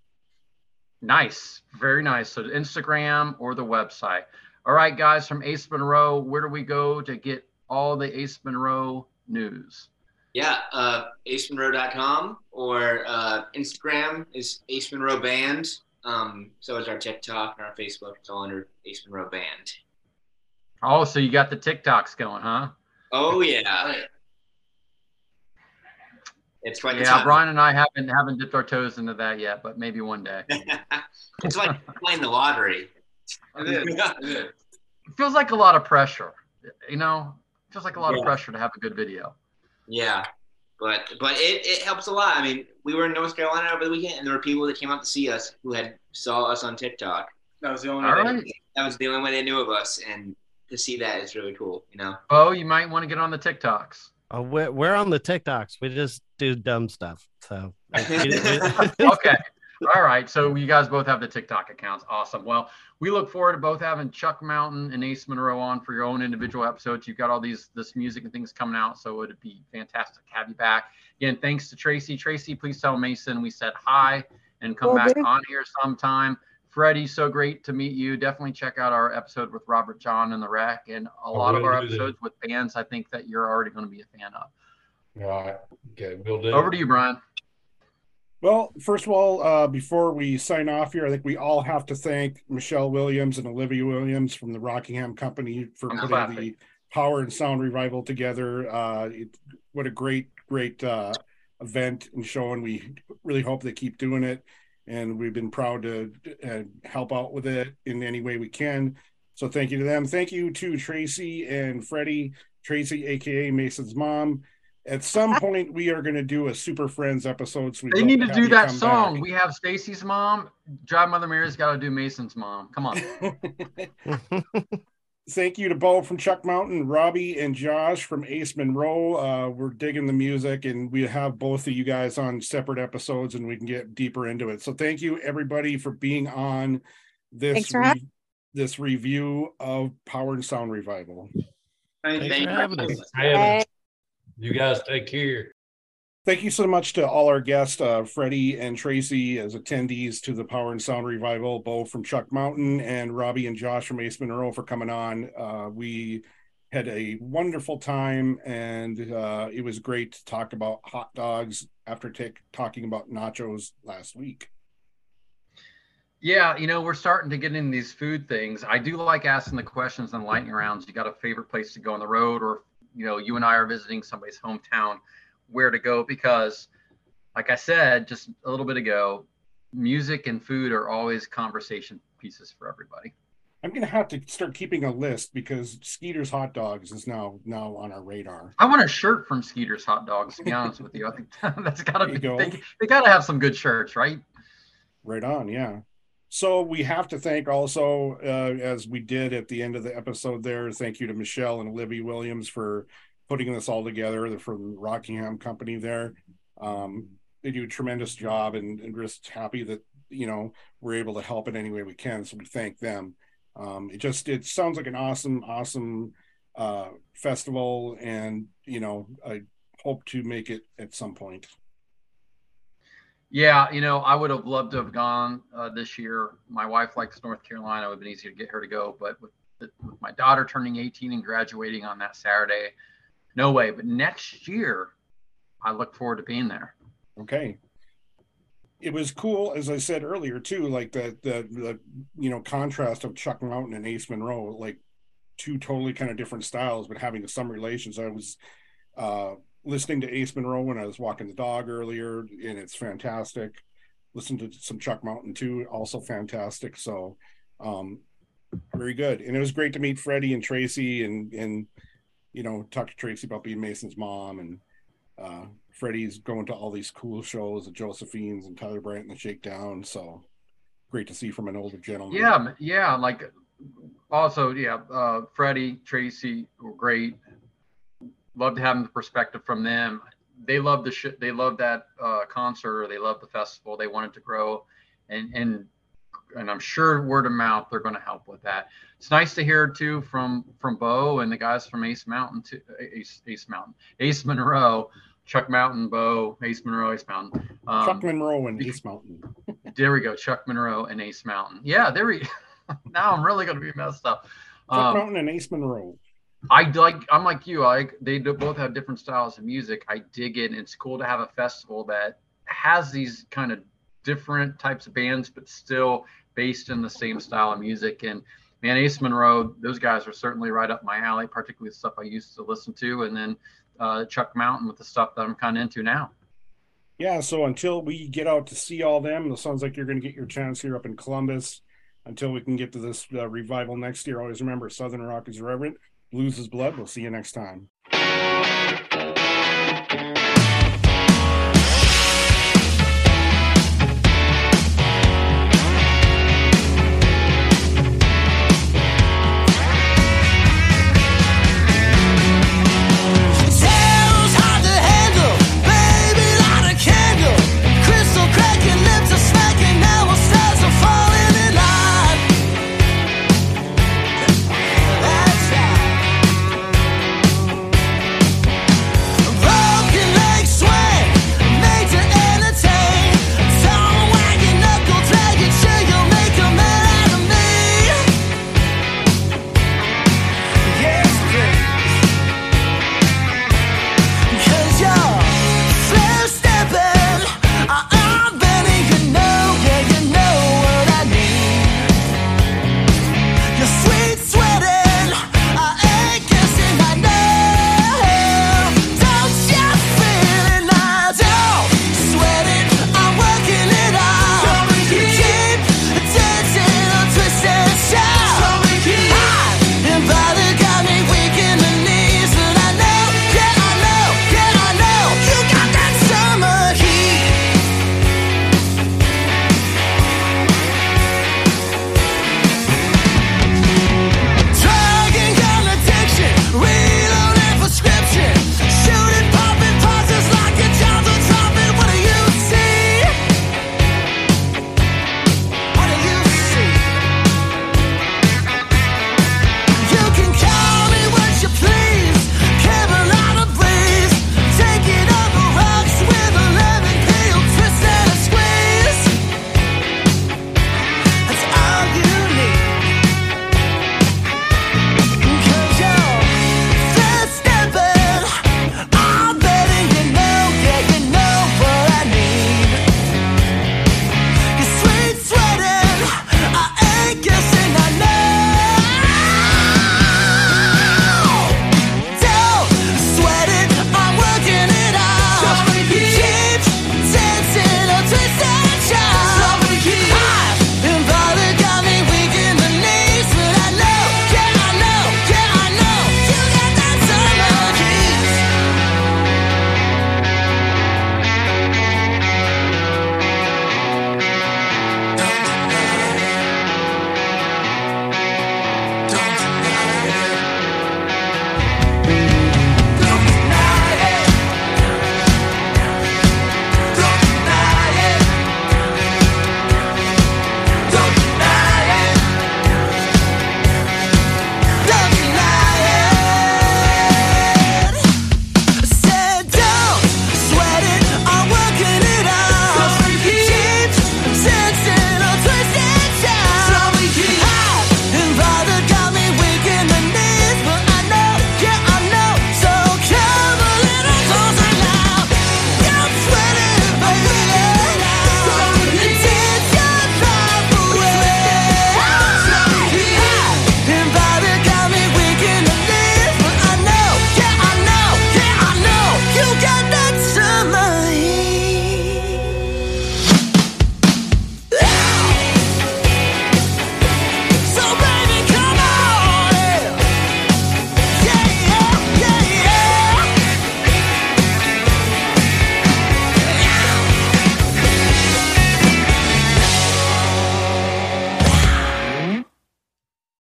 Nice. Very nice. So Instagram or the website. All right, guys, from Ace Monroe, where do we go to get all the Ace Monroe news? Yeah, uh, acemonroe.com or uh, Instagram is Ace Monroe Band. Um, so is our TikTok and our Facebook. It's all under Ace Monroe Band. Oh, so you got the TikToks going, huh? Oh yeah. It's quite yeah. Brian and I haven't haven't dipped our toes into that yet, but maybe one day. it's like playing the lottery. It is. It feels like a lot of pressure. You know, it feels like a lot yeah. of pressure to have a good video. Yeah, but but it, it helps a lot. I mean, we were in North Carolina over the weekend, and there were people that came out to see us who had saw us on TikTok. That was the only. Way right. That was the only way they knew of us, and to see that is really cool. You know. Oh, you might want to get on the TikToks. Oh, we're, we're on the TikToks. We just do dumb stuff. So okay. All right. So you guys both have the TikTok accounts. Awesome. Well, we look forward to both having Chuck Mountain and Ace Monroe on for your own individual episodes. You've got all these this music and things coming out, so it'd be fantastic to have you back. Again, thanks to Tracy. Tracy, please tell Mason we said hi and come back on here sometime. Freddie, so great to meet you. Definitely check out our episode with Robert Jon and the Wreck, and a lot of our episodes with bands I think that you're already going to be a fan of. All right. Okay. We'll do. Over to you, Brian. Well, first of all, uh, before we sign off here, I think we all have to thank Michelle Williams and Olivia Williams from the Rockingham Company for I'm putting clapping. the Power and Sound Revival together. Uh, it, what a great, great uh, event and show, and we really hope they keep doing it. And we've been proud to uh, help out with it in any way we can. So thank you to them. Thank you to Tracy and Freddie. Tracy, aka Mason's mom, at some point, we are going to do a Super Friends episode. So they need to do that song. Back. We have Stacy's mom. Jive Mother Mary's got to do Mason's mom. Come on. Thank you to Beau from Chuck Mountain, Robbie and Josh from Ace Monroe. Uh, we're digging the music, and we have both of you guys on separate episodes, and we can get deeper into it. So thank you everybody for being on this re- this review of Power and Sound Revival. Thanks, Thanks for having us. You guys take care. Thank you so much to all our guests, uh, Freddie and Tracy, as attendees to the Power and Sound Revival, Beau from Chuck Mountain, and Robbie and Josh from Ace Monroe for coming on. Uh, we had a wonderful time, and uh, it was great to talk about hot dogs after take, talking about nachos last week. Yeah, you know, we're starting to get into these food things. I do like asking the questions and lightning rounds. You got a favorite place to go on the road or you know you and I are visiting somebody's hometown, where to go because, like I said just a little bit ago, music and food are always conversation pieces for everybody. I'm gonna have to start keeping a list because Skeeter's Hot Dogs is now now on our radar. I want a shirt from Skeeter's Hot Dogs. To be honest with you, I think that's gotta be. Go. They, they gotta have some good shirts, right? Right on, yeah. So we have to thank also, uh, as we did at the end of the episode there, thank you to Michelle and Libby Williams for putting this all together. They're from Rockingham Company there. Um, they do a tremendous job and, and just happy that, you know, we're able to help in any way we can. So we thank them. Um, it just, it sounds like an awesome, awesome uh, festival. And, you know, I hope to make it at some point. Yeah, you know, I would have loved to have gone uh, this year. My wife likes North Carolina. It would have been easier to get her to go, but with, with my daughter turning 18 and graduating on that Saturday, no way. But next year, I look forward to being there. Okay. It was cool, as I said earlier, too, like the the the you know contrast of Chuck Mountain and Ace Monroe, like two totally kind of different styles, but having some relations. I was uh listening to Ace Monroe when I was walking the dog earlier, and it's fantastic. Listen to some Chuck Mountain too, also fantastic. So, um, very good. And it was great to meet Freddie and Tracy, and and you know talk to Tracy about being Mason's mom, and uh, Freddie's going to all these cool shows, the Josephine's and Tyler Bryant and the Shakedown. So great to see from an older gentleman. Yeah, yeah. Like also, yeah, uh, Freddie, Tracy were great. Love to have the perspective from them. They love the sh- they love that uh, concert they love the festival. They wanted to grow, and and and I'm sure word of mouth they're going to help with that. It's nice to hear too from from Beau and the guys from Ace Mountain to Ace, Ace Mountain Ace Monroe, Chuck Mountain, Beau, Ace Monroe, Ace Mountain. Um, Chuck Monroe and Ace Mountain. there we go, Chuck Monroe and Ace Mountain. Yeah, there we. now I'm really going to be messed up. Chuck um, Mountain and Ace Monroe. I like. I'm like you. I they both have different styles of music. I dig it. And it's cool to have a festival that has these kind of different types of bands, but still based in the same style of music. And man, Ace Monroe, those guys are certainly right up my alley, particularly the stuff I used to listen to. And then uh, Chuck Mountain with the stuff that I'm kind of into now. Yeah. So until we get out to see all them, it sounds like you're going to get your chance here up in Columbus. Until we can get to this uh, revival next year, always remember Southern Rock is reverent, blues is blood. We'll see you next time.